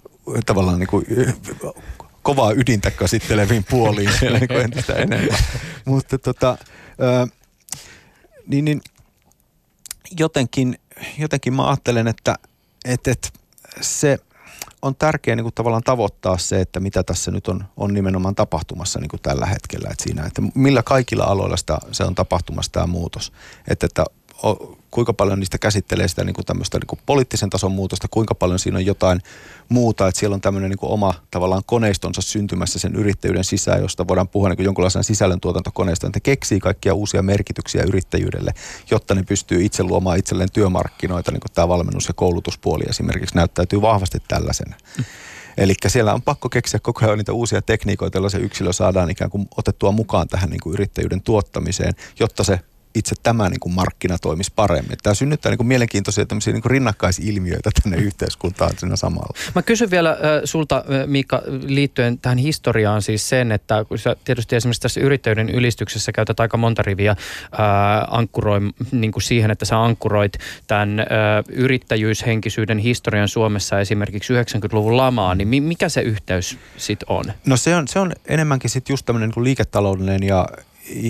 tavallaan niin kuin, eh, kovaa ydintä käsitteleviin puoliin [laughs] siellä niin entistä enemmän. [laughs] Mutta tota, niin, niin jotenkin, jotenkin mä ajattelen, että, että, että se – on tärkeää niin kuin tavallaan tavoittaa se, että mitä tässä nyt on, on nimenomaan tapahtumassa niin kuin tällä hetkellä. Että siinä, että millä kaikilla aloilla sitä, se on tapahtumassa tämä muutos. Että, että kuinka paljon niistä käsittelee sitä niin kuin tämmöistä niin kuin poliittisen tason muutosta, kuinka paljon siinä on jotain muuta, että siellä on tämmöinen niin kuin oma tavallaan koneistonsa syntymässä sen yrittäjyyden sisään, josta voidaan puhua niin kuin jonkinlaisena sisällöntuotantokoneista, että keksii kaikkia uusia merkityksiä yrittäjyydelle, jotta ne pystyy itse luomaan itselleen työmarkkinoita, niin kuin tämä valmennus- ja koulutuspuoli esimerkiksi näyttäytyy vahvasti tällaisena. Eli siellä on pakko keksiä koko ajan niitä uusia tekniikoita, joilla se yksilö saadaan ikään kuin otettua mukaan tähän niin kuin yrittäjyyden tuottamiseen, jotta se itse tämä niin kuin markkina toimisi paremmin. Tämä synnyttää niin kuin mielenkiintoisia niin kuin rinnakkaisilmiöitä tänne yhteiskuntaan siinä samalla. Mä kysyn vielä äh, sulta, Miikka, liittyen tähän historiaan siis sen, että kun sä tietysti esimerkiksi tässä yrittäjyyden ylistyksessä käytät aika monta riviä äh, ankkuroi, niin kuin siihen, että sä ankkuroit tämän äh, yrittäjyyshenkisyyden historian Suomessa esimerkiksi 90-luvun lamaa, niin mikä se yhteys sitten on? No se on, se on enemmänkin sitten just tämmöinen niin liiketaloudellinen ja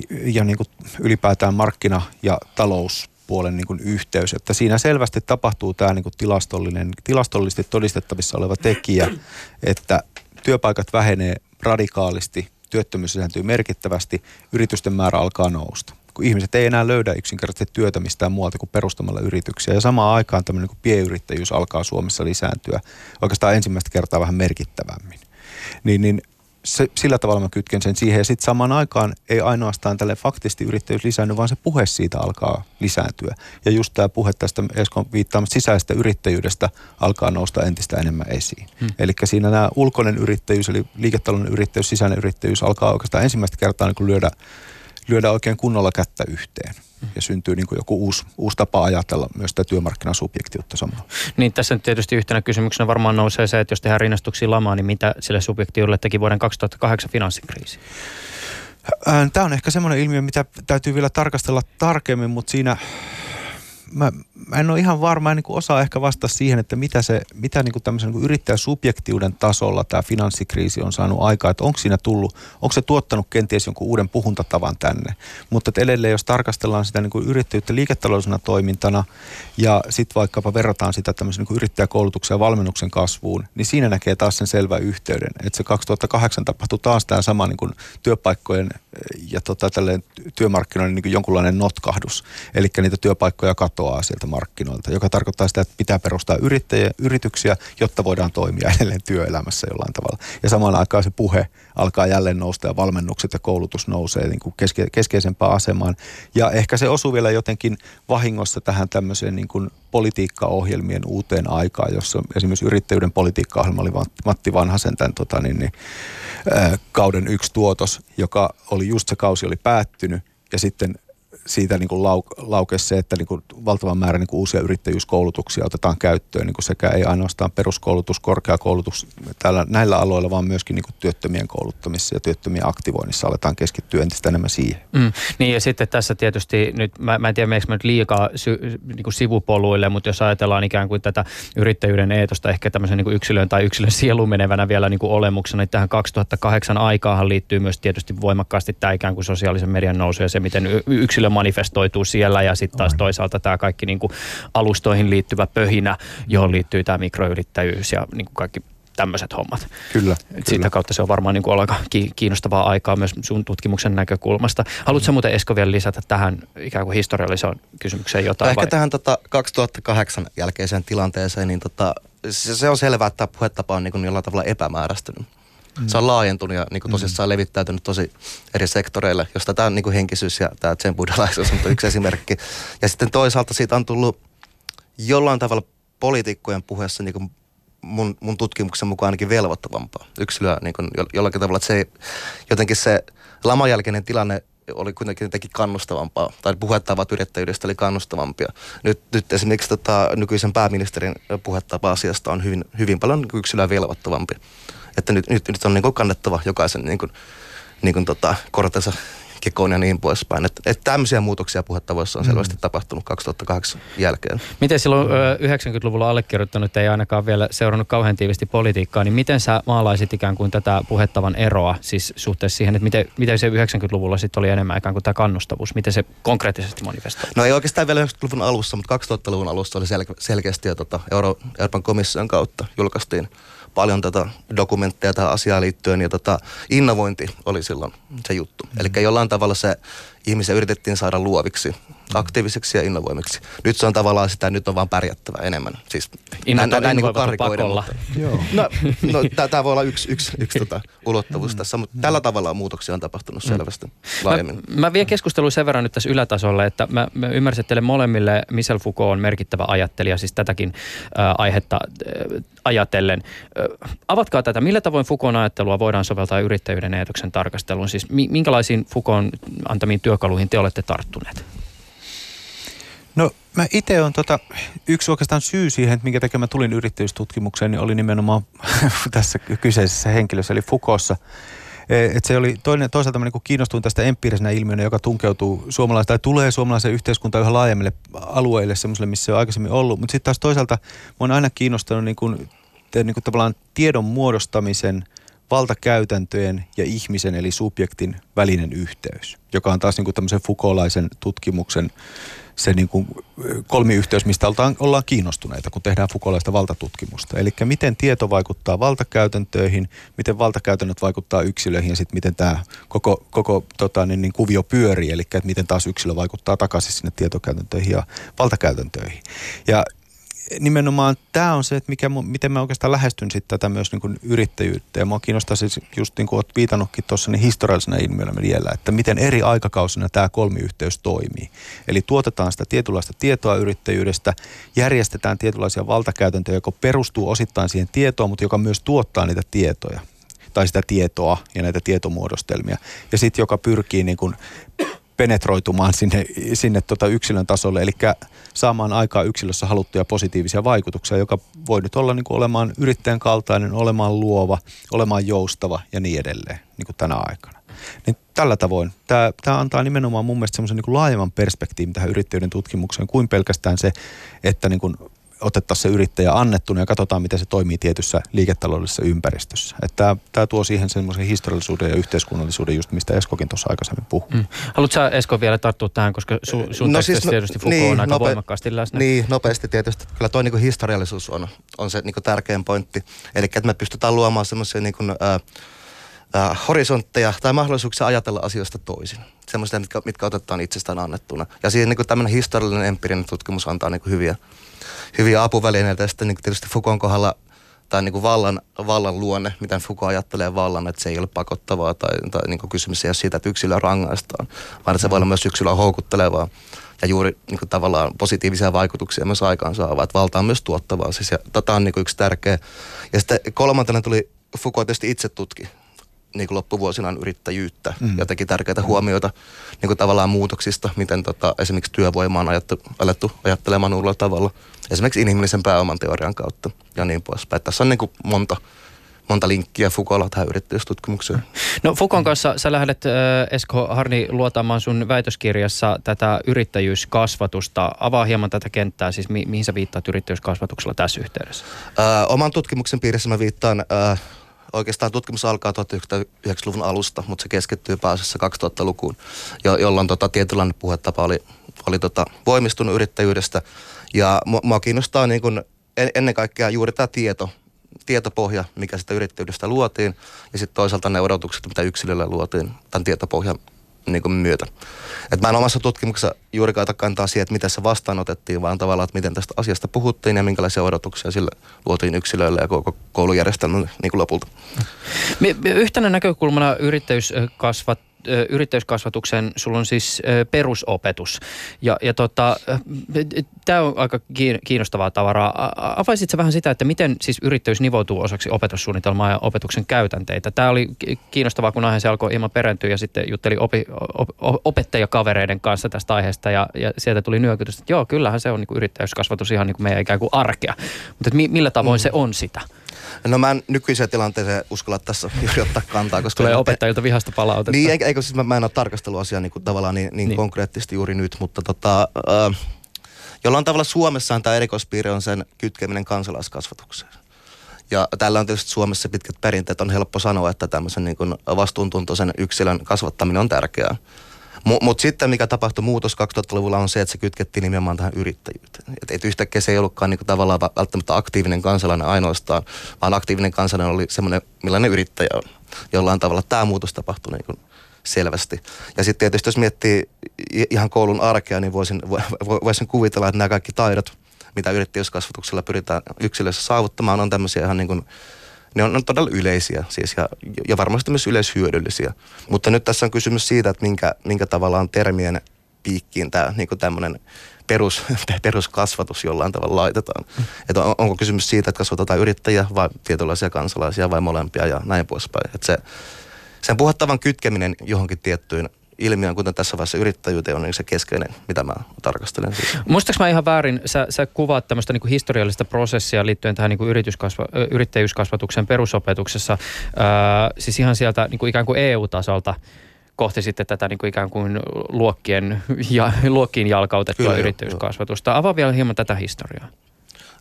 ja niin kuin ylipäätään markkina- ja talouspuolen niin kuin yhteys. Että siinä selvästi tapahtuu tämä niin kuin tilastollinen, tilastollisesti todistettavissa oleva tekijä, että työpaikat vähenee radikaalisti, työttömyys lisääntyy merkittävästi, yritysten määrä alkaa nousta kun ihmiset ei enää löydä yksinkertaisesti työtä mistään muualta kuin perustamalla yrityksiä. Ja samaan aikaan tämmöinen niin pienyrittäjyys alkaa Suomessa lisääntyä oikeastaan ensimmäistä kertaa vähän merkittävämmin. Niin, niin se, sillä tavalla mä kytken sen siihen. Ja sitten samaan aikaan ei ainoastaan tälle faktisesti yrittäjyys lisäänny, vaan se puhe siitä alkaa lisääntyä. Ja just tämä puhe tästä Eskon viittaamasta sisäisestä yrittäjyydestä alkaa nousta entistä enemmän esiin. Hmm. Eli siinä nämä ulkoinen yrittäjyys, eli liiketalouden yrittäjyys, sisäinen yrittäjyys alkaa oikeastaan ensimmäistä kertaa niin lyödä, lyödä oikein kunnolla kättä yhteen ja syntyy niin kuin joku uusi, uusi tapa ajatella myös sitä työmarkkinasubjektiutta samalla. Niin tässä nyt tietysti yhtenä kysymyksenä varmaan nousee se, että jos tehdään rinnastuksia lamaan, niin mitä sille subjektiolle teki vuoden 2008 finanssikriisi? Tämä on ehkä semmoinen ilmiö, mitä täytyy vielä tarkastella tarkemmin, mutta siinä mä, mä en ole ihan varma, en niin osaa ehkä vastata siihen, että mitä, se, mitä niin kuin tämmöisen niin kuin yrittäjäsubjektiuden tasolla tämä finanssikriisi on saanut aikaa, että onko siinä tullut, onko se tuottanut kenties jonkun uuden puhuntatavan tänne. Mutta että edelleen, jos tarkastellaan sitä niin kuin yrittäjyyttä liiketaloudellisena toimintana ja sitten vaikkapa verrataan sitä tämmöisen niin kuin yrittäjäkoulutuksen ja valmennuksen kasvuun, niin siinä näkee taas sen selvä yhteyden, että se 2008 tapahtui taas tämä sama niin kuin työpaikkojen ja tota, työmarkkinoiden niin kuin jonkunlainen notkahdus, eli niitä työpaikkoja katoaa sieltä markkinoilta, joka tarkoittaa sitä, että pitää perustaa yrittäjiä, yrityksiä, jotta voidaan toimia edelleen työelämässä jollain tavalla. Ja samaan aikaan se puhe alkaa jälleen nousta ja valmennukset ja koulutus nousee niin kuin keske, keskeisempään asemaan. Ja ehkä se osuu vielä jotenkin vahingossa tähän tämmöiseen niin kuin politiikkaohjelmien uuteen aikaan, jossa esimerkiksi yrittäjyyden politiikkaohjelma oli Matti Vanhasen tämän tota, niin, niin, kauden yksi tuotos, joka oli just se kausi oli päättynyt ja sitten siitä niin kuin lau- se, että niin kuin valtavan määrä niin kuin uusia yrittäjyyskoulutuksia otetaan käyttöön, niin kuin sekä ei ainoastaan peruskoulutus, korkeakoulutus täällä, näillä aloilla, vaan myöskin niin kuin työttömien kouluttamisessa ja työttömien aktivoinnissa aletaan keskittyä entistä enemmän siihen. Mm, niin ja sitten tässä tietysti nyt, mä, mä en tiedä meneekö nyt liikaa sy, niin kuin sivupoluille, mutta jos ajatellaan ikään kuin tätä yrittäjyyden eetosta ehkä tämmöisen niin kuin yksilön tai yksilön sieluun menevänä vielä niin kuin olemuksena, niin tähän 2008 aikaahan liittyy myös tietysti voimakkaasti tämä ikään kuin sosiaalisen median nousu ja se, miten yksilö manifestoituu siellä ja sitten taas toisaalta tämä kaikki niin kuin alustoihin liittyvä pöhinä, johon liittyy tämä mikroyrittäjyys ja niin kuin kaikki tämmöiset hommat. Kyllä. Et Sitä kautta se on varmaan niin kuin aika kiinnostavaa aikaa myös sun tutkimuksen näkökulmasta. Haluatko mm. muuten Esko vielä lisätä tähän ikään kuin historialliseen kysymykseen jotain? Ehkä vai? tähän tota, 2008 jälkeiseen tilanteeseen, niin tota, se, se on selvää, että puhetapa on niin kuin jollain tavalla epämäärästynyt. Mm. Se on laajentunut ja niin kuin tosissaan mm. levittäytynyt tosi eri sektoreille, josta tämä niin kuin henkisyys ja tämä buddhalaisuus on yksi esimerkki. [laughs] Ja sitten toisaalta siitä on tullut jollain tavalla poliitikkojen puheessa niin kuin mun, mun tutkimuksen mukaan ainakin velvoittavampaa yksilöä niin kuin jollakin tavalla, että se jotenkin se laman jälkeinen tilanne oli kuitenkin jotenkin kannustavampaa, tai puhettavat yrittäjyydestä oli kannustavampia. Nyt, nyt esimerkiksi tota, nykyisen pääministerin puhetapa asiasta on hyvin, hyvin paljon niin yksilöä velvoittavampi. Että nyt, nyt, nyt on niin kuin kannettava jokaisen niin kuin, niin kuin tota, kortensa kekoon ja niin poispäin. Että et tämmöisiä muutoksia puhettavoissa on selvästi mm. tapahtunut 2008 jälkeen. Miten silloin 90-luvulla allekirjoittanut ei ainakaan vielä seurannut kauhean tiivisti politiikkaa, niin miten sä maalaisit ikään kuin tätä puhettavan eroa siis suhteessa siihen, että miten, miten se 90-luvulla sitten oli enemmän ikään kuin tämä kannustavuus, miten se konkreettisesti manifestoi? No ei oikeastaan vielä 90-luvun alussa, mutta 2000-luvun alussa oli sel- selkeästi jo tota Euro- Euroopan komission kautta julkaistiin paljon tätä dokumentteja tähän asiaan liittyen ja tota, innovointi oli silloin se juttu. Mm. Eli jollain tavalla se ihmisiä yritettiin saada luoviksi, aktiivisiksi ja innovoimiksi. Nyt se on tavallaan sitä, nyt on vaan pärjättävä enemmän. Siis näin, näin, näin niin karikoiden. Mutta, Joo. No, no tämä voi olla yksi, yksi, yksi tota, ulottuvuus tässä, mutta tällä tavalla muutoksia on tapahtunut selvästi laajemmin. Mä, mä vien keskustelua sen verran nyt tässä ylätasolle, että mä, mä ymmärsin, että teille molemmille Michel Foucault on merkittävä ajattelija, siis tätäkin äh, aihetta äh, ajatellen. Äh, avatkaa tätä, millä tavoin Foucaultin ajattelua voidaan soveltaa yrittäjyyden eetoksen tarkasteluun? Siis minkälaisiin Foucaultin antamiin työkaluihin te olette tarttuneet? No mä itse on tota, yksi oikeastaan syy siihen, että minkä takia mä tulin yrittäjyystutkimukseen, niin oli nimenomaan [laughs] tässä kyseisessä henkilössä, eli Fukossa. E, että se oli toinen, toisaalta mä niin kiinnostuin tästä empiirisenä ilmiönä, joka tunkeutuu suomalaiseen tai tulee suomalaiseen yhteiskuntaan yhä laajemmille alueille, semmoiselle, missä se on aikaisemmin ollut. Mutta sitten taas toisaalta mä oon aina kiinnostanut niin kuin, niin kuin tavallaan tiedon muodostamisen – valtakäytäntöjen ja ihmisen eli subjektin välinen yhteys, joka on taas niin kuin tämmöisen Foucaultlaisen tutkimuksen se niin kuin kolmiyhteys, mistä ollaan, ollaan kiinnostuneita, kun tehdään Foucaultlaista valtatutkimusta. Eli miten tieto vaikuttaa valtakäytäntöihin, miten valtakäytännöt vaikuttaa yksilöihin ja sitten miten tämä koko, koko tota, niin, niin kuvio pyörii, eli miten taas yksilö vaikuttaa takaisin sinne tietokäytäntöihin ja valtakäytäntöihin. Ja nimenomaan tämä on se, että mikä, miten mä oikeastaan lähestyn sitten tätä myös niin kuin yrittäjyyttä. Ja mua kiinnostaa siis just niin kuin olet viitannutkin tuossa niin historiallisena ilmiönä vielä, että miten eri aikakausina tämä kolmiyhteys toimii. Eli tuotetaan sitä tietynlaista tietoa yrittäjyydestä, järjestetään tietynlaisia valtakäytäntöjä, joka perustuu osittain siihen tietoon, mutta joka myös tuottaa niitä tietoja tai sitä tietoa ja näitä tietomuodostelmia. Ja sitten joka pyrkii niin kuin penetroitumaan sinne, sinne tota yksilön tasolle, eli saamaan aikaa yksilössä haluttuja positiivisia vaikutuksia, joka voi nyt olla niin kuin olemaan yrittäjän kaltainen, olemaan luova, olemaan joustava ja niin edelleen niin kuin tänä aikana. Niin tällä tavoin tämä, tämä antaa nimenomaan mun mielestä semmoisen niin laajemman perspektiivin tähän yrittäjyyden tutkimukseen kuin pelkästään se, että niin kuin otettaisiin se yrittäjä annettuna ja katsotaan, miten se toimii tietyssä liiketaloudellisessa ympäristössä. Että tämä, tuo siihen semmoisen historiallisuuden ja yhteiskunnallisuuden, just mistä Eskokin tuossa aikaisemmin puhui. Mm. Haluatko sä Esko vielä tarttua tähän, koska su, sun no siis, no, tietysti Foucault niin, on aika nope, voimakkaasti läsnä. Niin, nopeasti tietysti. Kyllä tuo niin historiallisuus on, on se niin tärkein pointti. Eli että me pystytään luomaan semmoisia niin kuin, äh, äh, horisontteja tai mahdollisuuksia ajatella asioista toisin. Semmoisia, mitkä, mitkä otetaan itsestään annettuna. Ja siihen niin tämmöinen historiallinen empiirinen tutkimus antaa niin hyviä, hyviä apuvälineitä. Ja sitten niin tietysti Foucaultin kohdalla tai niin vallan, vallan luonne, miten Foucault ajattelee vallan, että se ei ole pakottavaa tai, tai niin kysymys ei ole siitä, että yksilöä rangaistaan, vaan että se voi olla myös yksilöä houkuttelevaa ja juuri niin kuin tavallaan positiivisia vaikutuksia myös aikaan saavaa, että valta on myös tuottavaa. Siis, ja tota on niin kuin yksi tärkeä. Ja sitten kolmantena tuli Foucault tietysti itse tutki niin kuin loppuvuosinaan yrittäjyyttä mm. ja teki tärkeitä huomioita niin kuin tavallaan muutoksista, miten tota, esimerkiksi työvoima on ajattu, alettu ajattelemaan uudella tavalla. Esimerkiksi inhimillisen pääoman teorian kautta ja niin poispäin. Tässä on niin kuin monta, monta linkkiä Foucaultlla tähän yrittäjyystutkimukseen. No Fukon kanssa sä lähdet äh, Esko Harni luotaamaan sun väitöskirjassa tätä yrittäjyyskasvatusta. Avaa hieman tätä kenttää, siis mi- mihin sä viittaat yrittäjyyskasvatuksella tässä yhteydessä? Ää, oman tutkimuksen piirissä mä viittaan, ää, oikeastaan tutkimus alkaa 1990-luvun alusta, mutta se keskittyy pääasiassa 2000-lukuun, jo, jolloin tota, tietynlainen puhetapa oli, oli tota, voimistunut yrittäjyydestä. Ja mua kiinnostaa niin kun, en, ennen kaikkea juuri tämä tieto, tietopohja, mikä sitä yrittäjyydestä luotiin, ja sitten toisaalta ne odotukset, mitä yksilölle luotiin tämän tietopohjan niin kuin myötä. Et mä en omassa tutkimuksessa juurikaan kantaa siihen, että miten se vastaanotettiin, vaan tavallaan, että miten tästä asiasta puhuttiin ja minkälaisia odotuksia sille luotiin yksilöille ja koko koulujärjestelmälle niin kuin lopulta. Yhtenä näkökulmana yrittäjyyskasvat yrittäjyyskasvatuksen, sulla on siis perusopetus. Ja, ja tota, tämä on aika kiinnostavaa tavaraa. Avaisitko vähän sitä, että miten siis yrittäjyys nivoutuu osaksi opetussuunnitelmaa ja opetuksen käytänteitä? Tämä oli kiinnostavaa, kun aihe se alkoi ilman perääntyä ja sitten jutteli opi, op, opettajakavereiden kanssa tästä aiheesta ja, ja sieltä tuli nyökytys, että joo, kyllähän se on niin kuin yrittäjyyskasvatus ihan niin kuin meidän ikään kuin arkea. Mutta millä tavoin mm. se on sitä? No mä en nykyiseen tilanteeseen uskalla tässä juuri [laughs] ottaa kantaa. Koska Tulee opettajilta vihasta palautetta. Niin, eikö, eikö siis mä, mä en ole tarkastellut asiaa niin kuin, tavallaan niin, niin, niin. konkreettisesti juuri nyt, mutta tota, äh, jollain tavalla Suomessaan tämä erikoispiirre on sen kytkeminen kansalaiskasvatukseen. Ja tällä on tietysti Suomessa pitkät perinteet. On helppo sanoa, että tämmöisen niin kuin vastuuntuntoisen yksilön kasvattaminen on tärkeää. Mutta mut sitten mikä tapahtui muutos 2000-luvulla on se, että se kytkettiin nimenomaan tähän yrittäjyyteen. Että et yhtäkkiä se ei ollutkaan niinku tavallaan välttämättä aktiivinen kansalainen ainoastaan, vaan aktiivinen kansalainen oli semmoinen, millainen yrittäjä on. Jollain tavalla tämä muutos tapahtui niinku selvästi. Ja sitten tietysti jos miettii ihan koulun arkea, niin voisin, voisin kuvitella, että nämä kaikki taidot, mitä yrittäjyyskasvatuksella pyritään yksilössä saavuttamaan, on tämmöisiä ihan niin kuin ne on, on todella yleisiä siis ja, ja varmasti myös yleishyödyllisiä. Mutta nyt tässä on kysymys siitä, että minkä, minkä tavallaan termien piikkiin tämä niin tämmöinen perus, [laughs] peruskasvatus jollain tavalla laitetaan. Mm. Että on, onko kysymys siitä, että kasvatetaan yrittäjiä vai tietynlaisia kansalaisia vai molempia ja näin poispäin. Että se, sen puhuttavan kytkeminen johonkin tiettyyn ilmiön, kuten tässä vaiheessa yrittäjyyteen on niin se keskeinen, mitä mä tarkastelen. Siis. Muistaaks mä ihan väärin, sä, sä kuvaat tämmöistä niin historiallista prosessia liittyen tähän niin yrityskasva, yrittäjyyskasvatuksen perusopetuksessa, ää, siis ihan sieltä niin kuin ikään kuin EU-tasolta kohti sitten tätä niin kuin ikään kuin luokkien ja, [laughs] luokkiin jalkautettua Kyllä, yrittäjyyskasvatusta. Jo. Avaa vielä hieman tätä historiaa.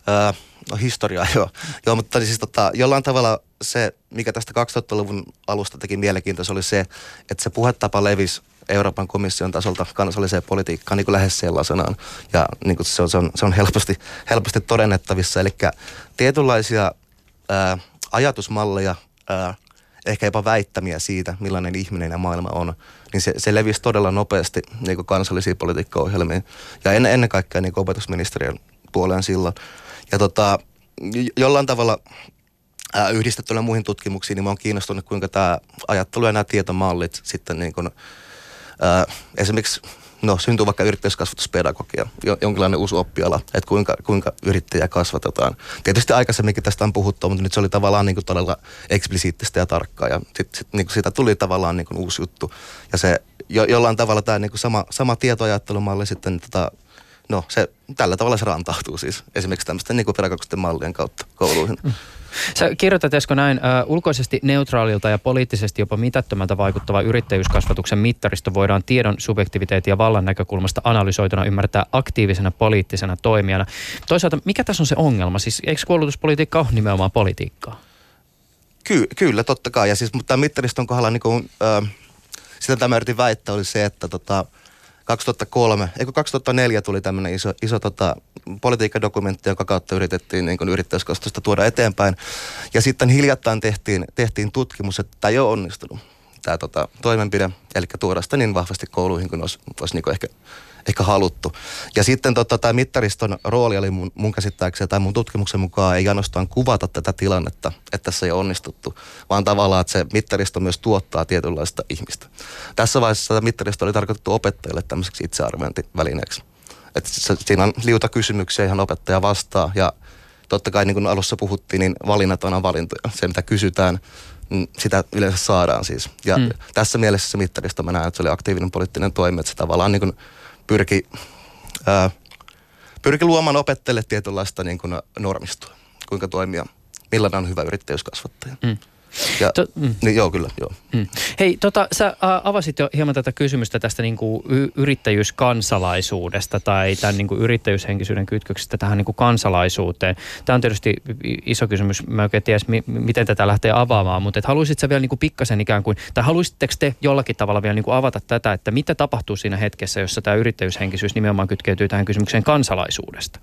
Öö, no historiaa [laughs] joo. joo mutta siis tota, jollain tavalla se, mikä tästä 2000-luvun alusta teki mielenkiintoista, oli se, että se puhetapa levisi Euroopan komission tasolta kansalliseen politiikkaan niin kuin lähes sellaisenaan. Ja niin kuin se, on, se, on, se on helposti, helposti todennettavissa. Eli tietynlaisia ää, ajatusmalleja, ää, ehkä jopa väittämiä siitä, millainen ihminen ja maailma on, niin se, se levisi todella nopeasti niin kuin kansallisiin politiikkaohjelmiin. Ja ennen, ennen kaikkea niin kuin opetusministeriön puoleen silloin. Ja tota, jollain tavalla ää, yhdistettynä muihin tutkimuksiin, niin mä oon kiinnostunut, kuinka tämä ajattelu ja nämä tietomallit sitten niin kuin, ää, esimerkiksi no, syntyy vaikka yrittäjyyskasvatuspedagogia, jonkinlainen uusi oppiala, että kuinka, kuinka yrittäjä kasvatetaan. Tietysti aikaisemminkin tästä on puhuttu, mutta nyt se oli tavallaan niin kuin todella eksplisiittistä ja tarkkaa ja sit, sit, niin kuin siitä tuli tavallaan niin kuin uusi juttu. Ja se jo, jollain tavalla tämä niin kuin sama, sama tietoajattelumalli sitten tota, no se, tällä tavalla se rantautuu siis esimerkiksi tämmöisten niin pedagogisten mallien kautta kouluihin. Sä kirjoitat Esko näin, uh, ulkoisesti neutraalilta ja poliittisesti jopa mitättömältä vaikuttava yrittäjyyskasvatuksen mittaristo voidaan tiedon subjektiviteetin ja vallan näkökulmasta analysoituna ymmärtää aktiivisena poliittisena toimijana. Toisaalta mikä tässä on se ongelma? Siis eikö koulutuspolitiikka ole nimenomaan politiikkaa? Ky- kyllä, totta kai. Ja siis, mutta mittariston kohdalla niin kuin, äh, sitä tämä yritin väittää oli se, että tota, 2003, eikö 2004 tuli tämmöinen iso, iso tota, politiikkadokumentti, jonka kautta yritettiin niin yrittäjyyskasvatusta tuoda eteenpäin. Ja sitten hiljattain tehtiin, tehtiin tutkimus, että tämä ei ole onnistunut, tämä tota, toimenpide, eli tuoda sitä niin vahvasti kouluihin kuin olisi, olisi niin ehkä ehkä haluttu. Ja sitten tota, tämä mittariston rooli oli mun, mun käsittääkseni tai mun tutkimuksen mukaan ei ainoastaan kuvata tätä tilannetta, että tässä ei onnistuttu, vaan tavallaan, että se mittaristo myös tuottaa tietynlaista ihmistä. Tässä vaiheessa tämä mittaristo oli tarkoitettu opettajille tämmöiseksi itsearviointivälineeksi. Että siinä on liuta kysymyksiä, ihan opettaja vastaa ja totta kai niin kuin alussa puhuttiin, niin valinnat on valintoja. Se mitä kysytään, mm, sitä yleensä saadaan siis. Ja mm. tässä mielessä se mittarista mä näen, että se oli aktiivinen poliittinen toimi, että se tavallaan niin kuin pyrki, ää, pyrki luomaan opettajille tietynlaista niin kuin normistoa, kuinka toimia, millainen on hyvä yrittäjyyskasvattaja. Mm. Ja, to, mm. niin, joo, kyllä, joo. Mm. Hei, tota, sä avasit jo hieman tätä kysymystä tästä niin kuin yrittäjyyskansalaisuudesta tai tämän niin kuin yrittäjyyshenkisyyden kytköksestä tähän niin kuin kansalaisuuteen. Tämä on tietysti iso kysymys. Mä oikein tiedä, mi- miten tätä lähtee avaamaan, mutta et haluaisit sä vielä niin kuin pikkasen ikään kuin, tai haluaisitteko te jollakin tavalla vielä niin kuin avata tätä, että mitä tapahtuu siinä hetkessä, jossa tämä yrittäjyyshenkisyys nimenomaan kytkeytyy tähän kysymykseen kansalaisuudesta?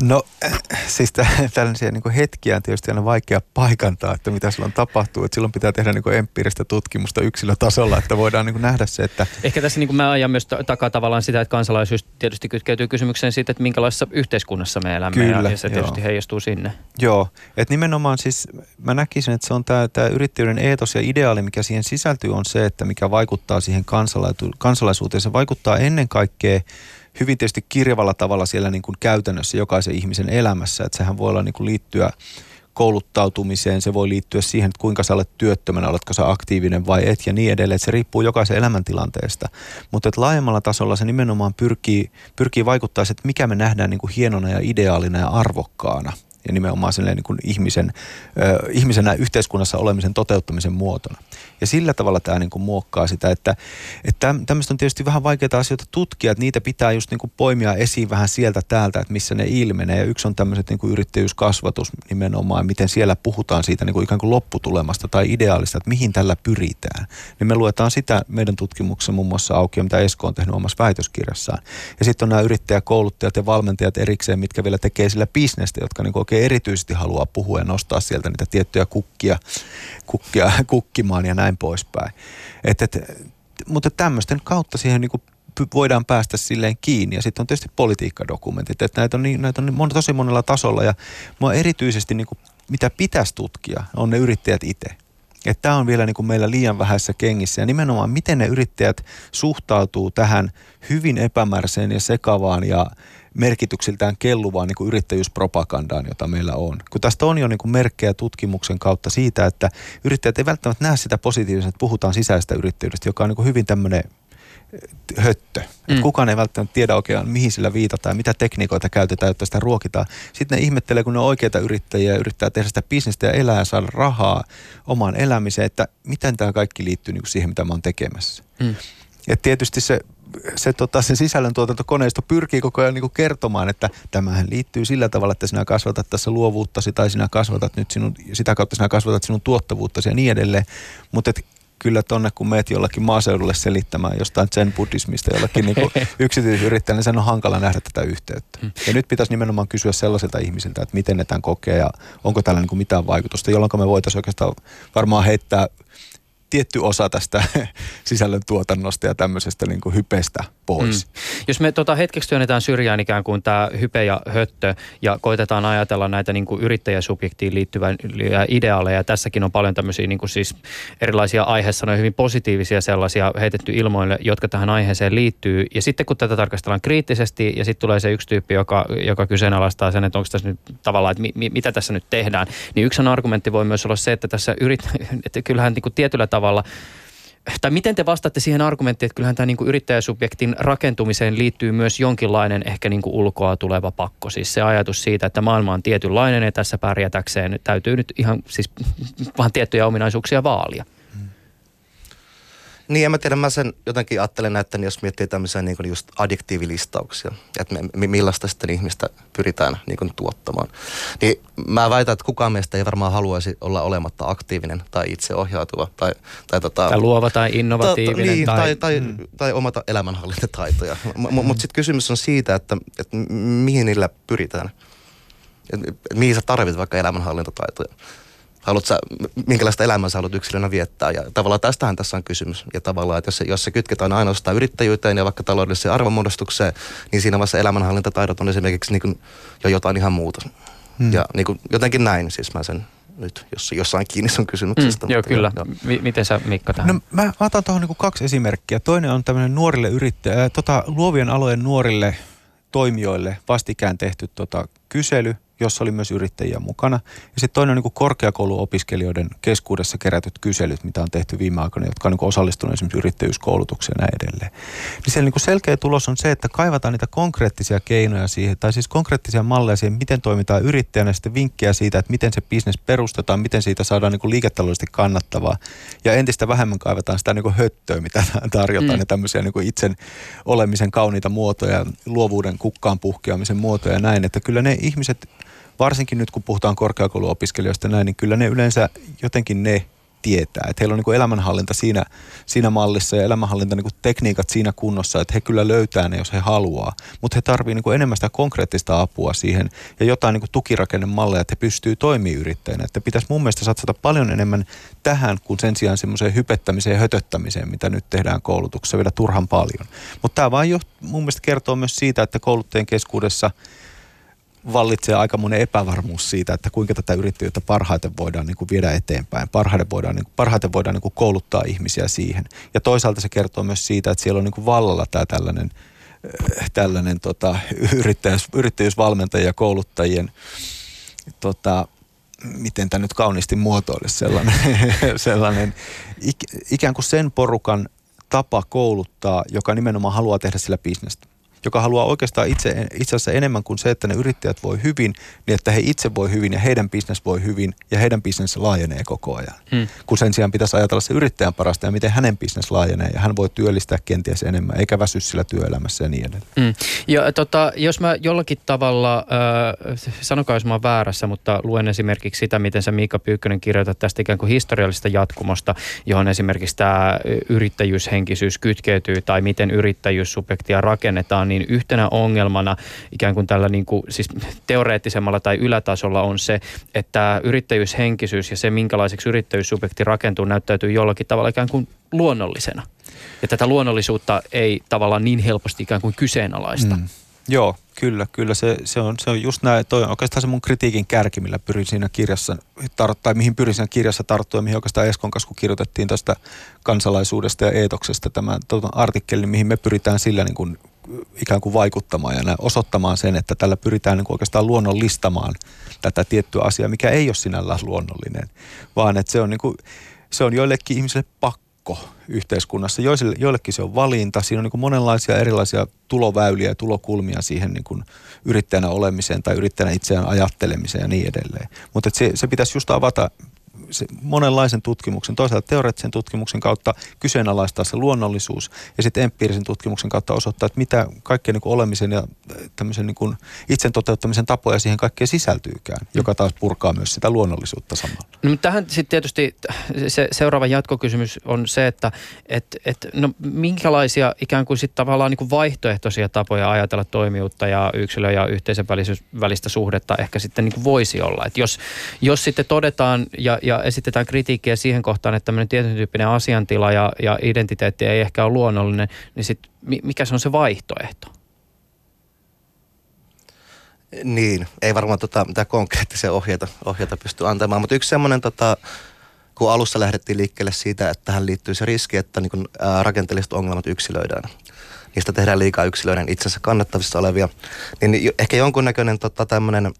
No [clears throat] siis tällaisia niin hetkiä on tietysti aina vaikea paikantaa, että mitä silloin tapahtuu. Että silloin pitää tehdä niin empiiristä tutkimusta yksilötasolla, että voidaan niin nähdä se, että... Ehkä tässä niin mä ajan myös takaa tavallaan sitä, että kansalaisuus tietysti kytkeytyy kysymykseen siitä, että minkälaisessa yhteiskunnassa me elämme Kyllä, ja se tietysti joo. heijastuu sinne. Joo, että nimenomaan siis mä näkisin, että se on tämä, tämä yrittäjyyden eetos ja ideaali, mikä siihen sisältyy, on se, että mikä vaikuttaa siihen kansalaisuuteen. Se vaikuttaa ennen kaikkea hyvin tietysti kirjavalla tavalla siellä niin kuin käytännössä jokaisen ihmisen elämässä. Että sehän voi olla niin kuin liittyä kouluttautumiseen, se voi liittyä siihen, että kuinka sä olet työttömänä, oletko sä aktiivinen vai et ja niin edelleen. Että se riippuu jokaisen elämäntilanteesta. Mutta että laajemmalla tasolla se nimenomaan pyrkii, pyrkii vaikuttaa että mikä me nähdään niin kuin hienona ja ideaalina ja arvokkaana ja nimenomaan niin kuin ihmisen, ö, ihmisenä yhteiskunnassa olemisen toteuttamisen muotona. Ja sillä tavalla tämä niin kuin muokkaa sitä, että, että tämmöistä on tietysti vähän vaikeita asioita tutkia, että niitä pitää just niin kuin poimia esiin vähän sieltä täältä, että missä ne ilmenee. Ja yksi on tämmöiset niin kuin yrittäjyyskasvatus nimenomaan, miten siellä puhutaan siitä niin kuin ikään kuin lopputulemasta tai ideaalista, että mihin tällä pyritään. Niin me luetaan sitä meidän tutkimuksessa muun muassa auki, mitä Esko on tehnyt omassa väitöskirjassaan. Ja sitten on nämä yrittäjäkouluttajat ja valmentajat erikseen, mitkä vielä tekee sillä bisnestä, jotka niin kuin oikein erityisesti haluaa puhua ja nostaa sieltä niitä tiettyjä kukkia, kukkia kukkimaan ja näin poispäin. Et, et, mutta tämmöisten kautta siihen niin voidaan päästä silleen kiinni. Ja sitten on tietysti politiikkadokumentit, että näitä on, niin, näitä on niin tosi monella tasolla. Ja mua erityisesti, niin kuin, mitä pitäisi tutkia, on ne yrittäjät itse. Että tämä on vielä niin kuin meillä liian vähäisessä kengissä. Ja nimenomaan, miten ne yrittäjät suhtautuu tähän hyvin epämääräiseen ja sekavaan ja merkityksiltään kelluvaan niin kuin yrittäjyyspropagandaan, jota meillä on. Kun tästä on jo niin kuin merkkejä tutkimuksen kautta siitä, että yrittäjät ei välttämättä näe sitä positiivisesti, että puhutaan sisäistä yrittäjyydestä, joka on niin kuin hyvin tämmöinen eh, höttö. Mm. kukaan ei välttämättä tiedä oikein, mihin sillä viitataan, mitä tekniikoita käytetään, jotta sitä ruokitaan. Sitten ne ihmettelee, kun ne on oikeita yrittäjiä ja yrittää tehdä sitä bisnestä ja elää ja saada rahaa omaan elämiseen, että miten tämä kaikki liittyy niin kuin siihen, mitä mä oon tekemässä. Mm. Ja tietysti se se, tota, se sisällöntuotantokoneisto pyrkii koko ajan niin kuin kertomaan, että tämähän liittyy sillä tavalla, että sinä kasvatat tässä luovuuttasi tai sinä kasvatat nyt sinun, sitä kautta sinä kasvatat sinun tuottavuuttasi ja niin edelleen. Mutta kyllä tonne kun meet jollakin maaseudulle selittämään jostain zen buddhismista jollekin [laughs] niin yksityisyrittäjälle, niin sen on hankala nähdä tätä yhteyttä. Hmm. Ja nyt pitäisi nimenomaan kysyä sellaisilta ihmisiltä, että miten ne tämän kokee ja onko tällä niin kuin mitään vaikutusta, jolloin me voitaisiin oikeastaan varmaan heittää tietty osa tästä [laughs] sisällön tuotannosta ja tämmöisestä niin kuin hypestä pois. Mm. Jos me tota, hetkeksi työnnetään syrjään ikään kuin tämä hype ja höttö ja koitetaan ajatella näitä niin kuin yrittäjäsubjektiin liittyviä ideaaleja. Tässäkin on paljon tämmöisiä niin kuin siis erilaisia aiheessa hyvin positiivisia sellaisia heitetty ilmoille, jotka tähän aiheeseen liittyy. Ja sitten kun tätä tarkastellaan kriittisesti ja sitten tulee se yksi tyyppi, joka, joka kyseenalaistaa sen, että onko tässä nyt tavallaan, että mi, mitä tässä nyt tehdään, niin yksi argumentti voi myös olla se, että tässä yrit, [laughs] että kyllähän niin kuin tietyllä tavalla – tai miten te vastaatte siihen argumenttiin, että kyllähän tämä niin kuin yrittäjäsubjektin rakentumiseen liittyy myös jonkinlainen ehkä niin kuin ulkoa tuleva pakko. Siis se ajatus siitä, että maailma on tietynlainen ja tässä pärjätäkseen täytyy nyt ihan siis [laughs] vaan tiettyjä ominaisuuksia vaalia. Niin, en mä tiedä, mä sen jotenkin ajattelen, että jos miettii tämmöisiä niin just adjektiivilistauksia, että me, millaista sitten ihmistä pyritään niin kuin tuottamaan. Niin mä väitän, että kukaan meistä ei varmaan haluaisi olla olematta aktiivinen tai itseohjautuva tai, tai, tota, tai luova tai innovatiivinen. Ta, niin, tai, tai, tai, mm. tai omata elämänhallintataitoja. M- mutta sitten kysymys on siitä, että, että mihin niillä pyritään. Et, et, mihin sä tarvitset vaikka elämänhallintataitoja haluat sä, minkälaista elämää sä haluat yksilönä viettää. Ja tavallaan tästähän tässä on kysymys. Ja tavallaan, että jos se, jos se kytketään ainoastaan yrittäjyyteen ja vaikka taloudelliseen arvonmuodostukseen, niin siinä vaiheessa elämänhallintataidot on esimerkiksi niin kuin jo jotain ihan muuta. Hmm. Ja niin kuin jotenkin näin siis mä sen nyt, jos jossain kiinni sun kysymyksestä. Mm, joo, kyllä. Jo. M- miten sä Mikko tähän? No, mä otan tuohon niin kaksi esimerkkiä. Toinen on tämmöinen nuorille yrittäjä, tota, luovien alojen nuorille toimijoille vastikään tehty tota, kysely, jossa oli myös yrittäjiä mukana. Ja sitten toinen on niin kuin korkeakouluopiskelijoiden keskuudessa kerätyt kyselyt, mitä on tehty viime aikoina, jotka on niin osallistuneet esimerkiksi yrittäjyyskoulutukseen ja näin edelleen. Niin siellä niin kuin selkeä tulos on se, että kaivataan niitä konkreettisia keinoja siihen, tai siis konkreettisia malleja siihen, miten toimitaan yrittäjänä, ja sitten vinkkejä siitä, että miten se bisnes perustetaan, miten siitä saadaan niin kuin liiketaloudellisesti kannattavaa. Ja entistä vähemmän kaivataan sitä niin kuin höttöä, mitä [laughs] tarjotaan, mm. ja tämmöisiä niin kuin itsen olemisen kauniita muotoja, luovuuden kukkaan puhkeamisen muotoja ja näin, että kyllä ne ihmiset, varsinkin nyt kun puhutaan korkeakouluopiskelijoista näin, niin kyllä ne yleensä jotenkin ne tietää. Että heillä on niin elämänhallinta siinä, siinä mallissa ja elämänhallinta niin tekniikat siinä kunnossa, että he kyllä löytää ne, jos he haluaa. Mutta he tarvitsevat niin enemmän sitä konkreettista apua siihen ja jotain niin tukirakennemalleja, että he pystyy toimimaan yrittäjänä. Että pitäisi mun mielestä satsata paljon enemmän tähän kuin sen sijaan semmoiseen hypettämiseen ja hötöttämiseen, mitä nyt tehdään koulutuksessa vielä turhan paljon. Mutta tämä vaan jo mun mielestä kertoo myös siitä, että kouluttajien keskuudessa – vallitsee aikamoinen epävarmuus siitä, että kuinka tätä yrittäjyyttä parhaiten voidaan niin kuin viedä eteenpäin. Parhaiten voidaan, niin kuin, parhaiten voidaan niin kuin kouluttaa ihmisiä siihen. Ja toisaalta se kertoo myös siitä, että siellä on niin kuin vallalla tämä tällainen, äh, tällainen tota, yrittäjyys, yrittäjyysvalmentajien ja kouluttajien tota, miten tämä nyt kauniisti muotoilisi, sellainen, [laughs] sellainen ikään kuin sen porukan tapa kouluttaa, joka nimenomaan haluaa tehdä sillä bisnestä joka haluaa oikeastaan itse, itse asiassa enemmän kuin se, että ne yrittäjät voi hyvin, niin että he itse voi hyvin ja heidän bisnes voi hyvin ja heidän bisnes laajenee koko ajan. Hmm. Kun sen sijaan pitäisi ajatella se yrittäjän parasta ja miten hänen bisnes laajenee ja hän voi työllistää kenties enemmän eikä väsy sillä työelämässä ja niin edelleen. Hmm. Ja tota, jos mä jollakin tavalla, äh, sanokaa jos mä oon väärässä, mutta luen esimerkiksi sitä, miten sä Miika Pyykkönen kirjoitat tästä ikään kuin historiallisesta jatkumosta, johon esimerkiksi tämä yrittäjyyshenkisyys kytkeytyy tai miten yrittäjyyssubjektia rakennetaan, niin yhtenä ongelmana ikään kuin tällä niin kuin, siis teoreettisemmalla tai ylätasolla on se, että yrittäjyyshenkisyys ja se, minkälaiseksi yrittäjyyssubjekti rakentuu, näyttäytyy jollakin tavalla ikään kuin luonnollisena. Ja tätä luonnollisuutta ei tavallaan niin helposti ikään kuin kyseenalaista. Mm. Joo, kyllä, kyllä. Se, se, on, se on just näin. Toi on oikeastaan se mun kritiikin kärki, millä pyrin siinä kirjassa, tai mihin pyrin siinä kirjassa tarttua, ja mihin oikeastaan Eskon kanssa, kun kirjoitettiin tästä kansalaisuudesta ja eetoksesta tämän tuota, artikkelin, mihin me pyritään sillä niin kuin ikään kuin vaikuttamaan ja osoittamaan sen, että tällä pyritään niin oikeastaan luonnollistamaan tätä tiettyä asiaa, mikä ei ole sinällään luonnollinen, vaan että se on, niin kuin, se on joillekin ihmisille pakko yhteiskunnassa. Joisille, joillekin se on valinta. Siinä on niin monenlaisia erilaisia tuloväyliä ja tulokulmia siihen niin kuin yrittäjänä olemiseen tai yrittäjänä itseään ajattelemiseen ja niin edelleen. Mutta se, se pitäisi just avata se monenlaisen tutkimuksen, toisaalta teoreettisen tutkimuksen kautta kyseenalaistaa se luonnollisuus ja sitten empiirisen tutkimuksen kautta osoittaa, että mitä kaikkea niin olemisen ja äh, tämmöisen niin kuin itsen toteuttamisen tapoja siihen kaikkeen sisältyykään, joka taas purkaa myös sitä luonnollisuutta samalla. No, tähän sitten tietysti se seuraava jatkokysymys on se, että et, et, no, minkälaisia ikään kuin sitten tavallaan niin kuin vaihtoehtoisia tapoja ajatella toimijuutta ja yksilö- ja yhteisön välistä suhdetta ehkä sitten niin kuin voisi olla. Et jos, jos sitten todetaan ja, ja esitetään kritiikkiä siihen kohtaan, että tämmöinen tietyn tyyppinen asiantila ja, ja identiteetti ei ehkä ole luonnollinen, niin sit mikä se on se vaihtoehto? Niin, ei varmaan tota, mitään konkreettisia ohjeita, ohjeita pysty antamaan, mutta yksi semmoinen, tota, kun alussa lähdettiin liikkeelle siitä, että tähän liittyy se riski, että niin kun, ää, rakenteelliset ongelmat yksilöidään. Niistä tehdään liikaa yksilöiden itsensä kannattavissa olevia. Niin ehkä jonkunnäköinen tota, tämmöinen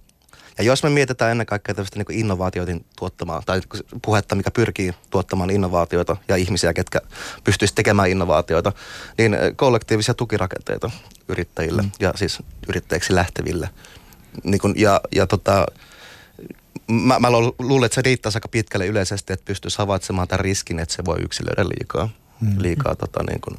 ja jos me mietitään ennen kaikkea tämmöistä niin innovaatioiden tuottamaan, tai puhetta, mikä pyrkii tuottamaan innovaatioita ja ihmisiä, ketkä pystyisivät tekemään innovaatioita, niin kollektiivisia tukirakenteita yrittäjille mm. ja siis yrittäjiksi lähteville. Niin kun, ja, ja tota, mä, mä luulen, että se riittäisi aika pitkälle yleisesti, että pystyisi havaitsemaan tämän riskin, että se voi yksilöidä liikaa. Mm. liikaa tota, niin kun,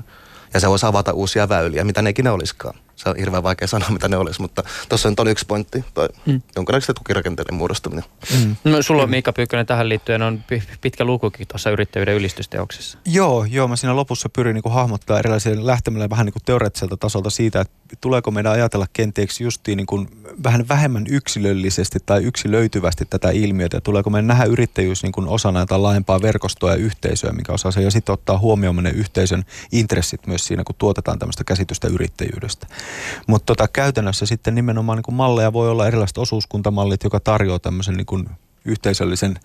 ja se voisi avata uusia väyliä, mitä nekin ne olisikaan se on hirveän vaikea sanoa, mitä ne olisi, mutta tuossa on yksi pointti, tai mm. jonkinlaisten tukirakenteiden muodostaminen. Mm. No, sulla on Miikka Pyykkönen tähän liittyen on pitkä lukukin tuossa yrittäjyyden ylistysteoksessa. Joo, joo, mä siinä lopussa pyrin niin hahmottaa erilaisia lähtemällä vähän niin kuin teoreettiselta tasolta siitä, että tuleeko meidän ajatella kenties justiin niin kuin vähän vähemmän yksilöllisesti tai yksilöityvästi tätä ilmiötä, tuleeko meidän nähdä yrittäjyys niin kuin osana jotain laajempaa verkostoa ja yhteisöä, mikä osaa se, ja sitten ottaa huomioon ne yhteisön intressit myös siinä, kun tuotetaan tämmöistä käsitystä yrittäjyydestä. Mutta tota, käytännössä sitten nimenomaan niin kuin malleja voi olla erilaiset osuuskuntamallit, joka tarjoaa tämmöisen niin kuin yhteisöllisen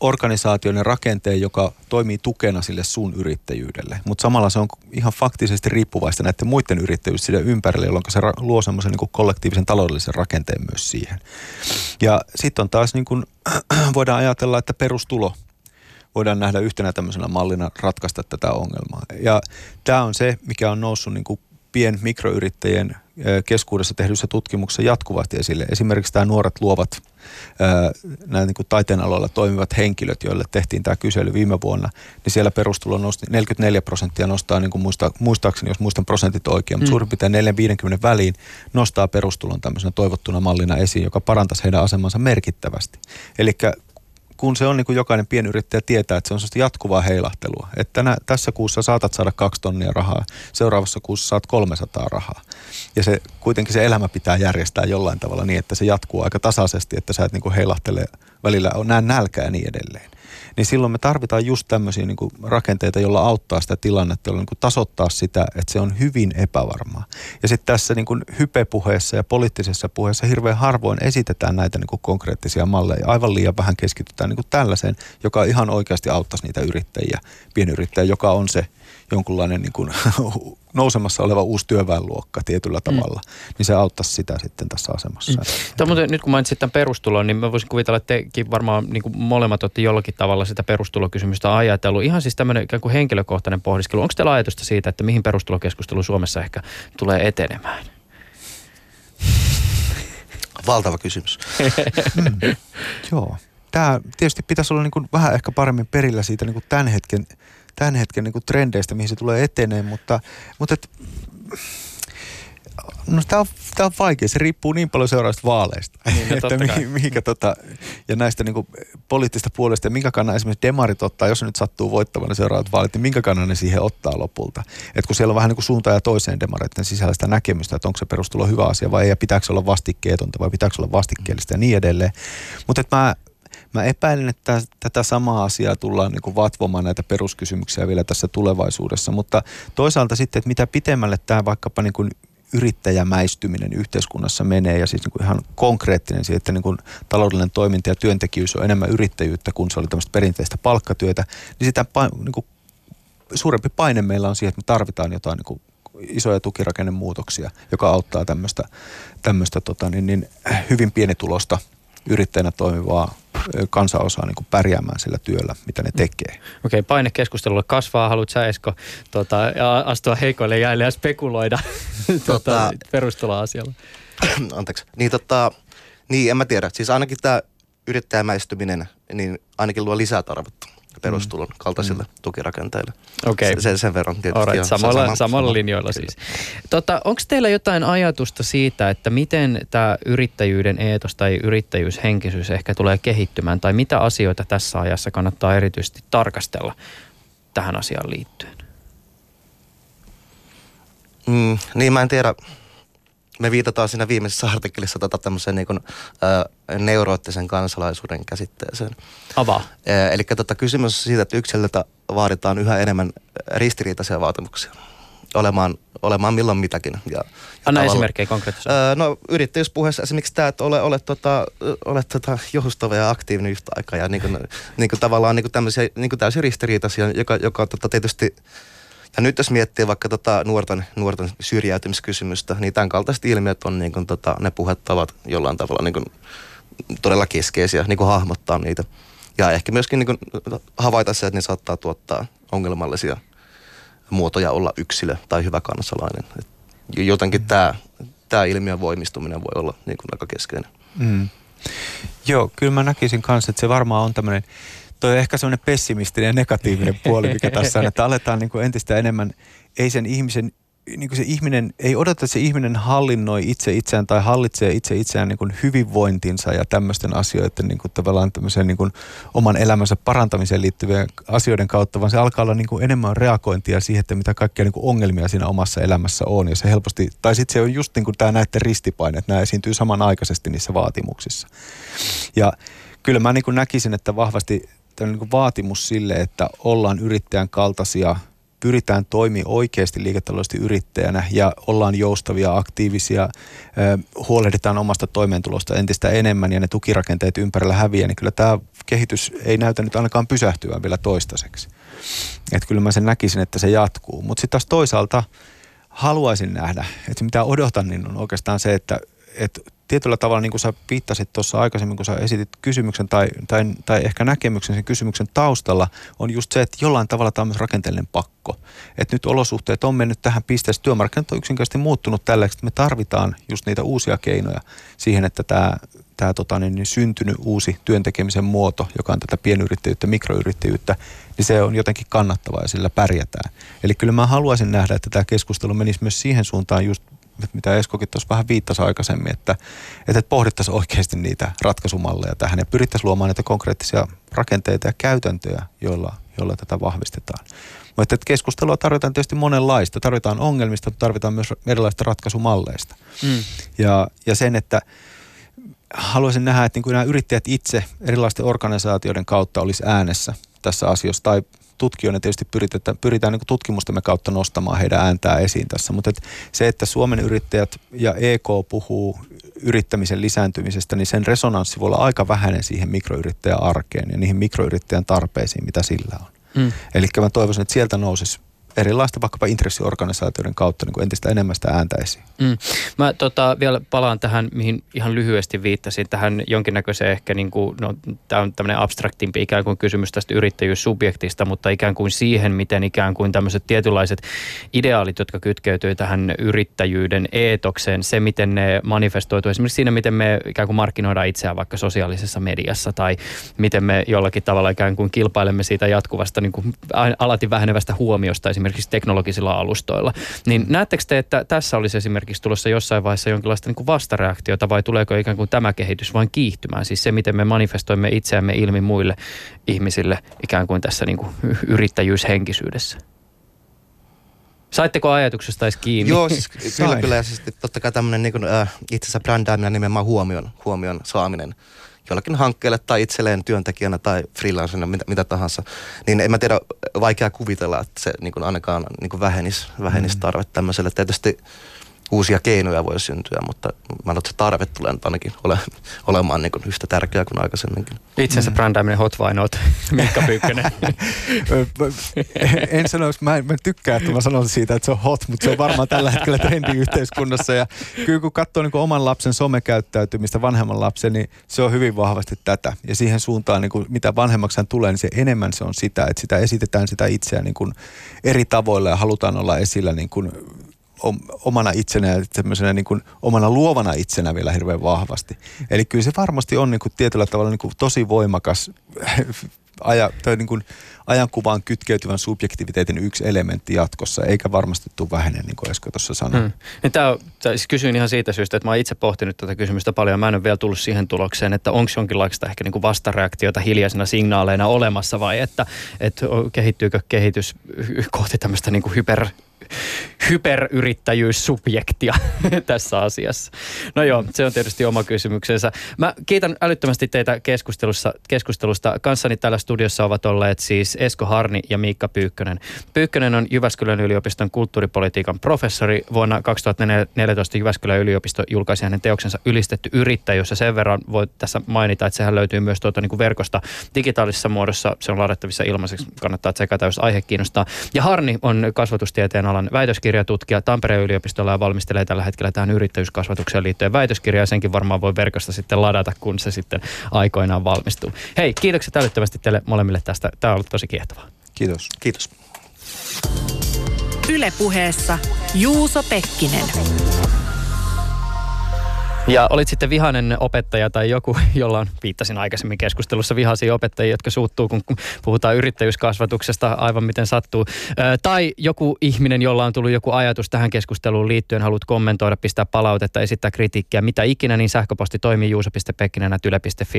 organisaation ja rakenteen, joka toimii tukena sille sun yrittäjyydelle. Mutta samalla se on ihan faktisesti riippuvaista näiden muiden yrittäjyys sille ympärille, jolloin se luo semmoisen niin kollektiivisen taloudellisen rakenteen myös siihen. Ja sitten on taas niin kuin, [clears throat] voidaan ajatella, että perustulo voidaan nähdä yhtenä tämmöisenä mallina ratkaista tätä ongelmaa. Ja tämä on se, mikä on noussut niin kuin pien mikroyrittäjien keskuudessa tehdyissä tutkimuksissa jatkuvasti esille. Esimerkiksi tämä nuoret luovat nämä niin kuin taiteen aloilla toimivat henkilöt, joille tehtiin tämä kysely viime vuonna, niin siellä perustulo nosti 44 prosenttia nostaa, niin kuin muista, muistaakseni, jos muistan prosentit oikein, mm. mutta suurin piirtein 450 väliin nostaa perustulon tämmöisenä toivottuna mallina esiin, joka parantaisi heidän asemansa merkittävästi. Eli kun se on niin kuin jokainen pienyrittäjä tietää, että se on sellaista jatkuvaa heilahtelua. Että tänä, tässä kuussa saatat saada kaksi tonnia rahaa, seuraavassa kuussa saat 300 rahaa. Ja se, kuitenkin se elämä pitää järjestää jollain tavalla niin, että se jatkuu aika tasaisesti, että sä et niin kuin heilahtele välillä, näe nälkää ja niin edelleen niin silloin me tarvitaan just tämmöisiä niin kuin rakenteita, joilla auttaa sitä tilannetta, jolla niin kuin tasoittaa sitä, että se on hyvin epävarmaa. Ja sitten tässä niin kuin hypepuheessa ja poliittisessa puheessa hirveän harvoin esitetään näitä niin kuin konkreettisia malleja. Aivan liian vähän keskitytään niin kuin tällaiseen, joka ihan oikeasti auttaisi niitä yrittäjiä, pienyrittäjiä, joka on se jonkunlainen niin kuin, [laughs] nousemassa oleva uusi työväenluokka tietyllä mm. tavalla, mm. niin se auttaisi sitä sitten tässä asemassa. Mm. Tämä, mutta nyt kun mainitsit tämän perustulon, niin mä voisin kuvitella, että tekin varmaan niin kuin molemmat olette jollakin tavalla sitä perustulokysymystä ajatellut. Ihan siis tämmöinen ikään kuin henkilökohtainen pohdiskelu. Onko teillä ajatusta siitä, että mihin perustulokeskustelu Suomessa ehkä tulee etenemään? Valtava kysymys. [laughs] mm. Joo. Tämä tietysti pitäisi olla niin kuin vähän ehkä paremmin perillä siitä niin kuin tämän hetken – tämän hetken niin kuin trendeistä, mihin se tulee eteneen, mutta, mutta et, No tämä on, tää on vaikea. Se riippuu niin paljon seuraavista vaaleista. Niin, no [laughs] että mihin, mihinkä tota, ja näistä niin poliittista puolesta ja minkä kannan esimerkiksi demarit ottaa, jos se nyt sattuu voittamaan ne seuraavat vaalit, niin minkä kannan ne siihen ottaa lopulta. Et kun siellä on vähän niin kuin suuntaan ja toiseen demareiden sisällä sitä näkemystä, että onko se perustulo hyvä asia vai ei, ja pitääkö se olla vastikkeetonta vai pitääkö se olla vastikkeellista ja niin edelleen. Mutta mä Mä epäilen, että tätä samaa asiaa tullaan niin vatvomaan näitä peruskysymyksiä vielä tässä tulevaisuudessa, mutta toisaalta sitten, että mitä pitemmälle tämä vaikkapa niin kuin yrittäjämäistyminen yhteiskunnassa menee ja siis niin kuin ihan konkreettinen siitä, että niin kuin taloudellinen toiminta ja työntekijyys on enemmän yrittäjyyttä kuin se oli tämmöistä perinteistä palkkatyötä, niin sitä niin kuin suurempi paine meillä on siihen, että me tarvitaan jotain niin kuin isoja tukirakennemuutoksia, joka auttaa tämmöistä, tämmöistä tota, niin, niin, hyvin pienitulosta yrittäjänä toimivaa kansanosaa niin kuin pärjäämään sillä työllä, mitä ne tekee. Okei, okay, paine keskustelulle kasvaa. Haluatko sä Esko tuota, astua heikoille jäille ja spekuloida tuota, [laughs] tota, perustuloasialla? [clears throat] Anteeksi. Niin, tota, niin, en mä tiedä. Siis ainakin tämä yrittäjämäistyminen niin ainakin luo lisää tarvetta perustulon mm. kaltaisille mm. tukirakenteille. Okei. Okay. Sen, sen verran tietysti. Right. Samalla, sama, samalla linjoilla siis. Tota, Onko teillä jotain ajatusta siitä, että miten tämä yrittäjyyden eetos tai yrittäjyyshenkisyys ehkä tulee kehittymään, tai mitä asioita tässä ajassa kannattaa erityisesti tarkastella tähän asiaan liittyen? Mm, niin mä en tiedä, me viitataan siinä viimeisessä artikkelissa tota tämmöiseen niin kuin, ö, neuroottisen kansalaisuuden käsitteeseen. Avaa. Eli tota, kysymys on siitä, että yksilöltä vaaditaan yhä enemmän ristiriitaisia vaatimuksia olemaan, olemaan milloin mitäkin. Ja, ja Anna esimerkkejä konkreettisesti. Öö, no yrittäjyyspuheessa esimerkiksi tämä, että ole, ole, tota, ole tota, joustava ja aktiivinen yhtä aikaa ja niin kuin, niin kuin tavallaan niin kuin tämmöisiä niin kuin täysin ristiriitaisia, joka, joka tota, tietysti ja nyt jos miettii vaikka tota nuorten, nuorten syrjäytymiskysymystä, niin tämän kaltaiset ilmiöt on niin kuin, tota, ne puhettavat jollain tavalla niin kuin, todella keskeisiä, niin kuin hahmottaa niitä. Ja ehkä myöskin niin kuin, havaita se, että ne saattaa tuottaa ongelmallisia muotoja olla yksilö tai hyvä kansalainen. Et jotenkin tämä, tämä ilmiön voimistuminen voi olla niin kuin aika keskeinen. Mm. Joo, kyllä mä näkisin kanssa, että se varmaan on tämmöinen toi on ehkä semmoinen pessimistinen ja negatiivinen [laughs] puoli, mikä tässä on, että aletaan niin kuin entistä enemmän, ei sen ihmisen niin kuin se ihminen, ei odota, että se ihminen hallinnoi itse itseään tai hallitsee itse itseään niin kuin hyvinvointinsa ja tämmöisten asioiden niin kuin tavallaan tämmöisen niin kuin oman elämänsä parantamiseen liittyvien asioiden kautta, vaan se alkaa olla niin kuin enemmän reagointia siihen, että mitä kaikkia niin kuin ongelmia siinä omassa elämässä on. Ja se helposti, tai sitten se on just niin kuin tämä näiden ristipaine, että nämä esiintyy samanaikaisesti niissä vaatimuksissa. Ja kyllä mä niin kuin näkisin, että vahvasti niin kuin vaatimus sille, että ollaan yrittäjän kaltaisia pyritään toimimaan oikeasti liiketaloudellisesti yrittäjänä ja ollaan joustavia, aktiivisia, huolehditaan omasta toimeentulosta entistä enemmän ja ne tukirakenteet ympärillä häviää, niin kyllä tämä kehitys ei näytä nyt ainakaan pysähtyä vielä toistaiseksi. Että kyllä mä sen näkisin, että se jatkuu. Mutta sitten taas toisaalta haluaisin nähdä, että mitä odotan, niin on oikeastaan se, että, että tietyllä tavalla, niin kuin sä viittasit tuossa aikaisemmin, kun sä esitit kysymyksen tai, tai, tai ehkä näkemyksen sen kysymyksen taustalla, on just se, että jollain tavalla tämä on myös rakenteellinen pakko. Että nyt olosuhteet on mennyt tähän pisteeseen, työmarkkinat on yksinkertaisesti muuttunut tällä, että me tarvitaan just niitä uusia keinoja siihen, että tämä, tämä tota, niin, niin syntynyt uusi työntekemisen muoto, joka on tätä pienyrittäjyyttä, mikroyrittäjyyttä, niin se on jotenkin kannattavaa ja sillä pärjätään. Eli kyllä mä haluaisin nähdä, että tämä keskustelu menisi myös siihen suuntaan just mitä Eskokin tuossa vähän viittasi aikaisemmin, että, että pohdittaisiin oikeasti niitä ratkaisumalleja tähän ja pyrittäisiin luomaan näitä konkreettisia rakenteita ja käytäntöjä, joilla, joilla tätä vahvistetaan. Mutta että keskustelua tarvitaan tietysti monenlaista. Tarvitaan ongelmista, mutta tarvitaan myös erilaisista ratkaisumalleista. Mm. Ja, ja sen, että haluaisin nähdä, että niin kuin nämä yrittäjät itse erilaisten organisaatioiden kautta olisi äänessä tässä asiassa tai tutkijoina tietysti pyritään, pyritään niin tutkimustamme kautta nostamaan heidän ääntää esiin tässä. Mutta et se, että Suomen yrittäjät ja EK puhuu yrittämisen lisääntymisestä, niin sen resonanssi voi olla aika vähäinen siihen mikroyrittäjän arkeen ja niihin mikroyrittäjän tarpeisiin, mitä sillä on. Mm. Eli mä toivoisin, että sieltä nousisi erilaista vaikkapa intressiorganisaatioiden kautta niin kuin entistä enemmän sitä ääntä esiin. Mm. Mä tota, vielä palaan tähän, mihin ihan lyhyesti viittasin, tähän jonkinnäköiseen ehkä, niin kuin, no, tämä on tämmöinen abstraktimpi ikään kuin kysymys tästä yrittäjyyssubjektista, mutta ikään kuin siihen, miten ikään kuin tämmöiset tietynlaiset ideaalit, jotka kytkeytyy tähän yrittäjyyden eetokseen, se miten ne manifestoituu esimerkiksi siinä, miten me ikään kuin markkinoidaan itseään vaikka sosiaalisessa mediassa tai miten me jollakin tavalla ikään kuin kilpailemme siitä jatkuvasta niin kuin alati vähenevästä huomiosta esimerkiksi esimerkiksi teknologisilla alustoilla. Niin näettekö te, että tässä olisi esimerkiksi tulossa jossain vaiheessa jonkinlaista niin kuin vastareaktiota vai tuleeko ikään kuin tämä kehitys vain kiihtymään? Siis se, miten me manifestoimme itseämme ilmi muille ihmisille ikään kuin tässä niin kuin yrittäjyyshenkisyydessä? Saitteko ajatuksesta edes kiinni? Joo, siis [laughs] kyllä, kyllä. Ja siis totta kai tämmöinen niin äh, itsensä brändääminen nimenomaan huomion, huomion saaminen jollakin hankkeelle tai itselleen työntekijänä tai freelancerina, mitä, mitä tahansa, niin en mä tiedä, vaikea kuvitella, että se niin kuin ainakaan niin kuin vähenisi, vähenisi mm. tarve tämmöiselle. Tietysti uusia keinoja voi syntyä, mutta mä että se tarve tulee ainakin ole, olemaan niin kuin yhtä tärkeää kuin aikaisemminkin. Itsensä mm. brändääminen hot vai not, Mikka Pyykkönen. [laughs] en sano, mä, mä tykkään, että mä sanon siitä, että se on hot, mutta se on varmaan tällä hetkellä trendi yhteiskunnassa. Ja kyllä kun katsoo niin kuin oman lapsen somekäyttäytymistä, vanhemman lapsen, niin se on hyvin vahvasti tätä. Ja siihen suuntaan, niin kuin, mitä vanhemmaksi hän tulee, niin se enemmän se on sitä, että sitä esitetään sitä itseään niin kuin eri tavoilla ja halutaan olla esillä niin kuin omana itsenä ja niin kuin, omana luovana itsenä vielä hirveän vahvasti. Eli kyllä se varmasti on niin kuin, tietyllä tavalla niin kuin, tosi voimakas [laughs] aja, tai niin kuin, ajankuvaan kytkeytyvän subjektiviteetin yksi elementti jatkossa, eikä varmasti tule vähene, niin kuin Esko tuossa sanoi. Hmm. Niin tämä, tämä, siis kysyin ihan siitä syystä, että mä itse pohtinut tätä kysymystä paljon. Mä en ole vielä tullut siihen tulokseen, että onko jonkinlaista ehkä niin kuin vastareaktiota hiljaisena signaaleina olemassa vai että, että kehittyykö kehitys kohti tämmöistä niin kuin hyper hyperyrittäjyyssubjektia [laughs] tässä asiassa. No joo, se on tietysti oma kysymyksensä. Mä kiitän älyttömästi teitä keskustelussa, keskustelusta. Kanssani täällä studiossa ovat olleet siis Esko Harni ja Miikka Pyykkönen. Pyykkönen on Jyväskylän yliopiston kulttuuripolitiikan professori. Vuonna 2014 Jyväskylän yliopisto julkaisi hänen teoksensa Ylistetty yrittäjyys. Ja sen verran voi tässä mainita, että sehän löytyy myös tuota niin kuin verkosta digitaalisessa muodossa. Se on ladattavissa ilmaiseksi. Kannattaa tsekata, jos aihe kiinnostaa. Ja Harni on kasvatustieteen alan väitöskirjatutkija Tampereen yliopistolla ja valmistelee tällä hetkellä tähän yrittäjyyskasvatukseen liittyen väitöskirjaa. Senkin varmaan voi verkosta sitten ladata, kun se sitten aikoinaan valmistuu. Hei, kiitokset älyttömästi teille molemmille tästä. Tämä on ollut tosi kiehtovaa. Kiitos. Kiitos. Ylepuheessa Juuso Pekkinen. Ja olit sitten vihainen opettaja tai joku, [laughs] jolla on, viittasin aikaisemmin keskustelussa, vihaisia opettajia, jotka suuttuu, kun puhutaan yrittäjyyskasvatuksesta aivan miten sattuu. Tai joku ihminen, jolla on tullut joku ajatus tähän keskusteluun liittyen, haluat kommentoida, pistää palautetta, esittää kritiikkiä, mitä ikinä, niin sähköposti toimii juuso.pekkinen.yle.fi.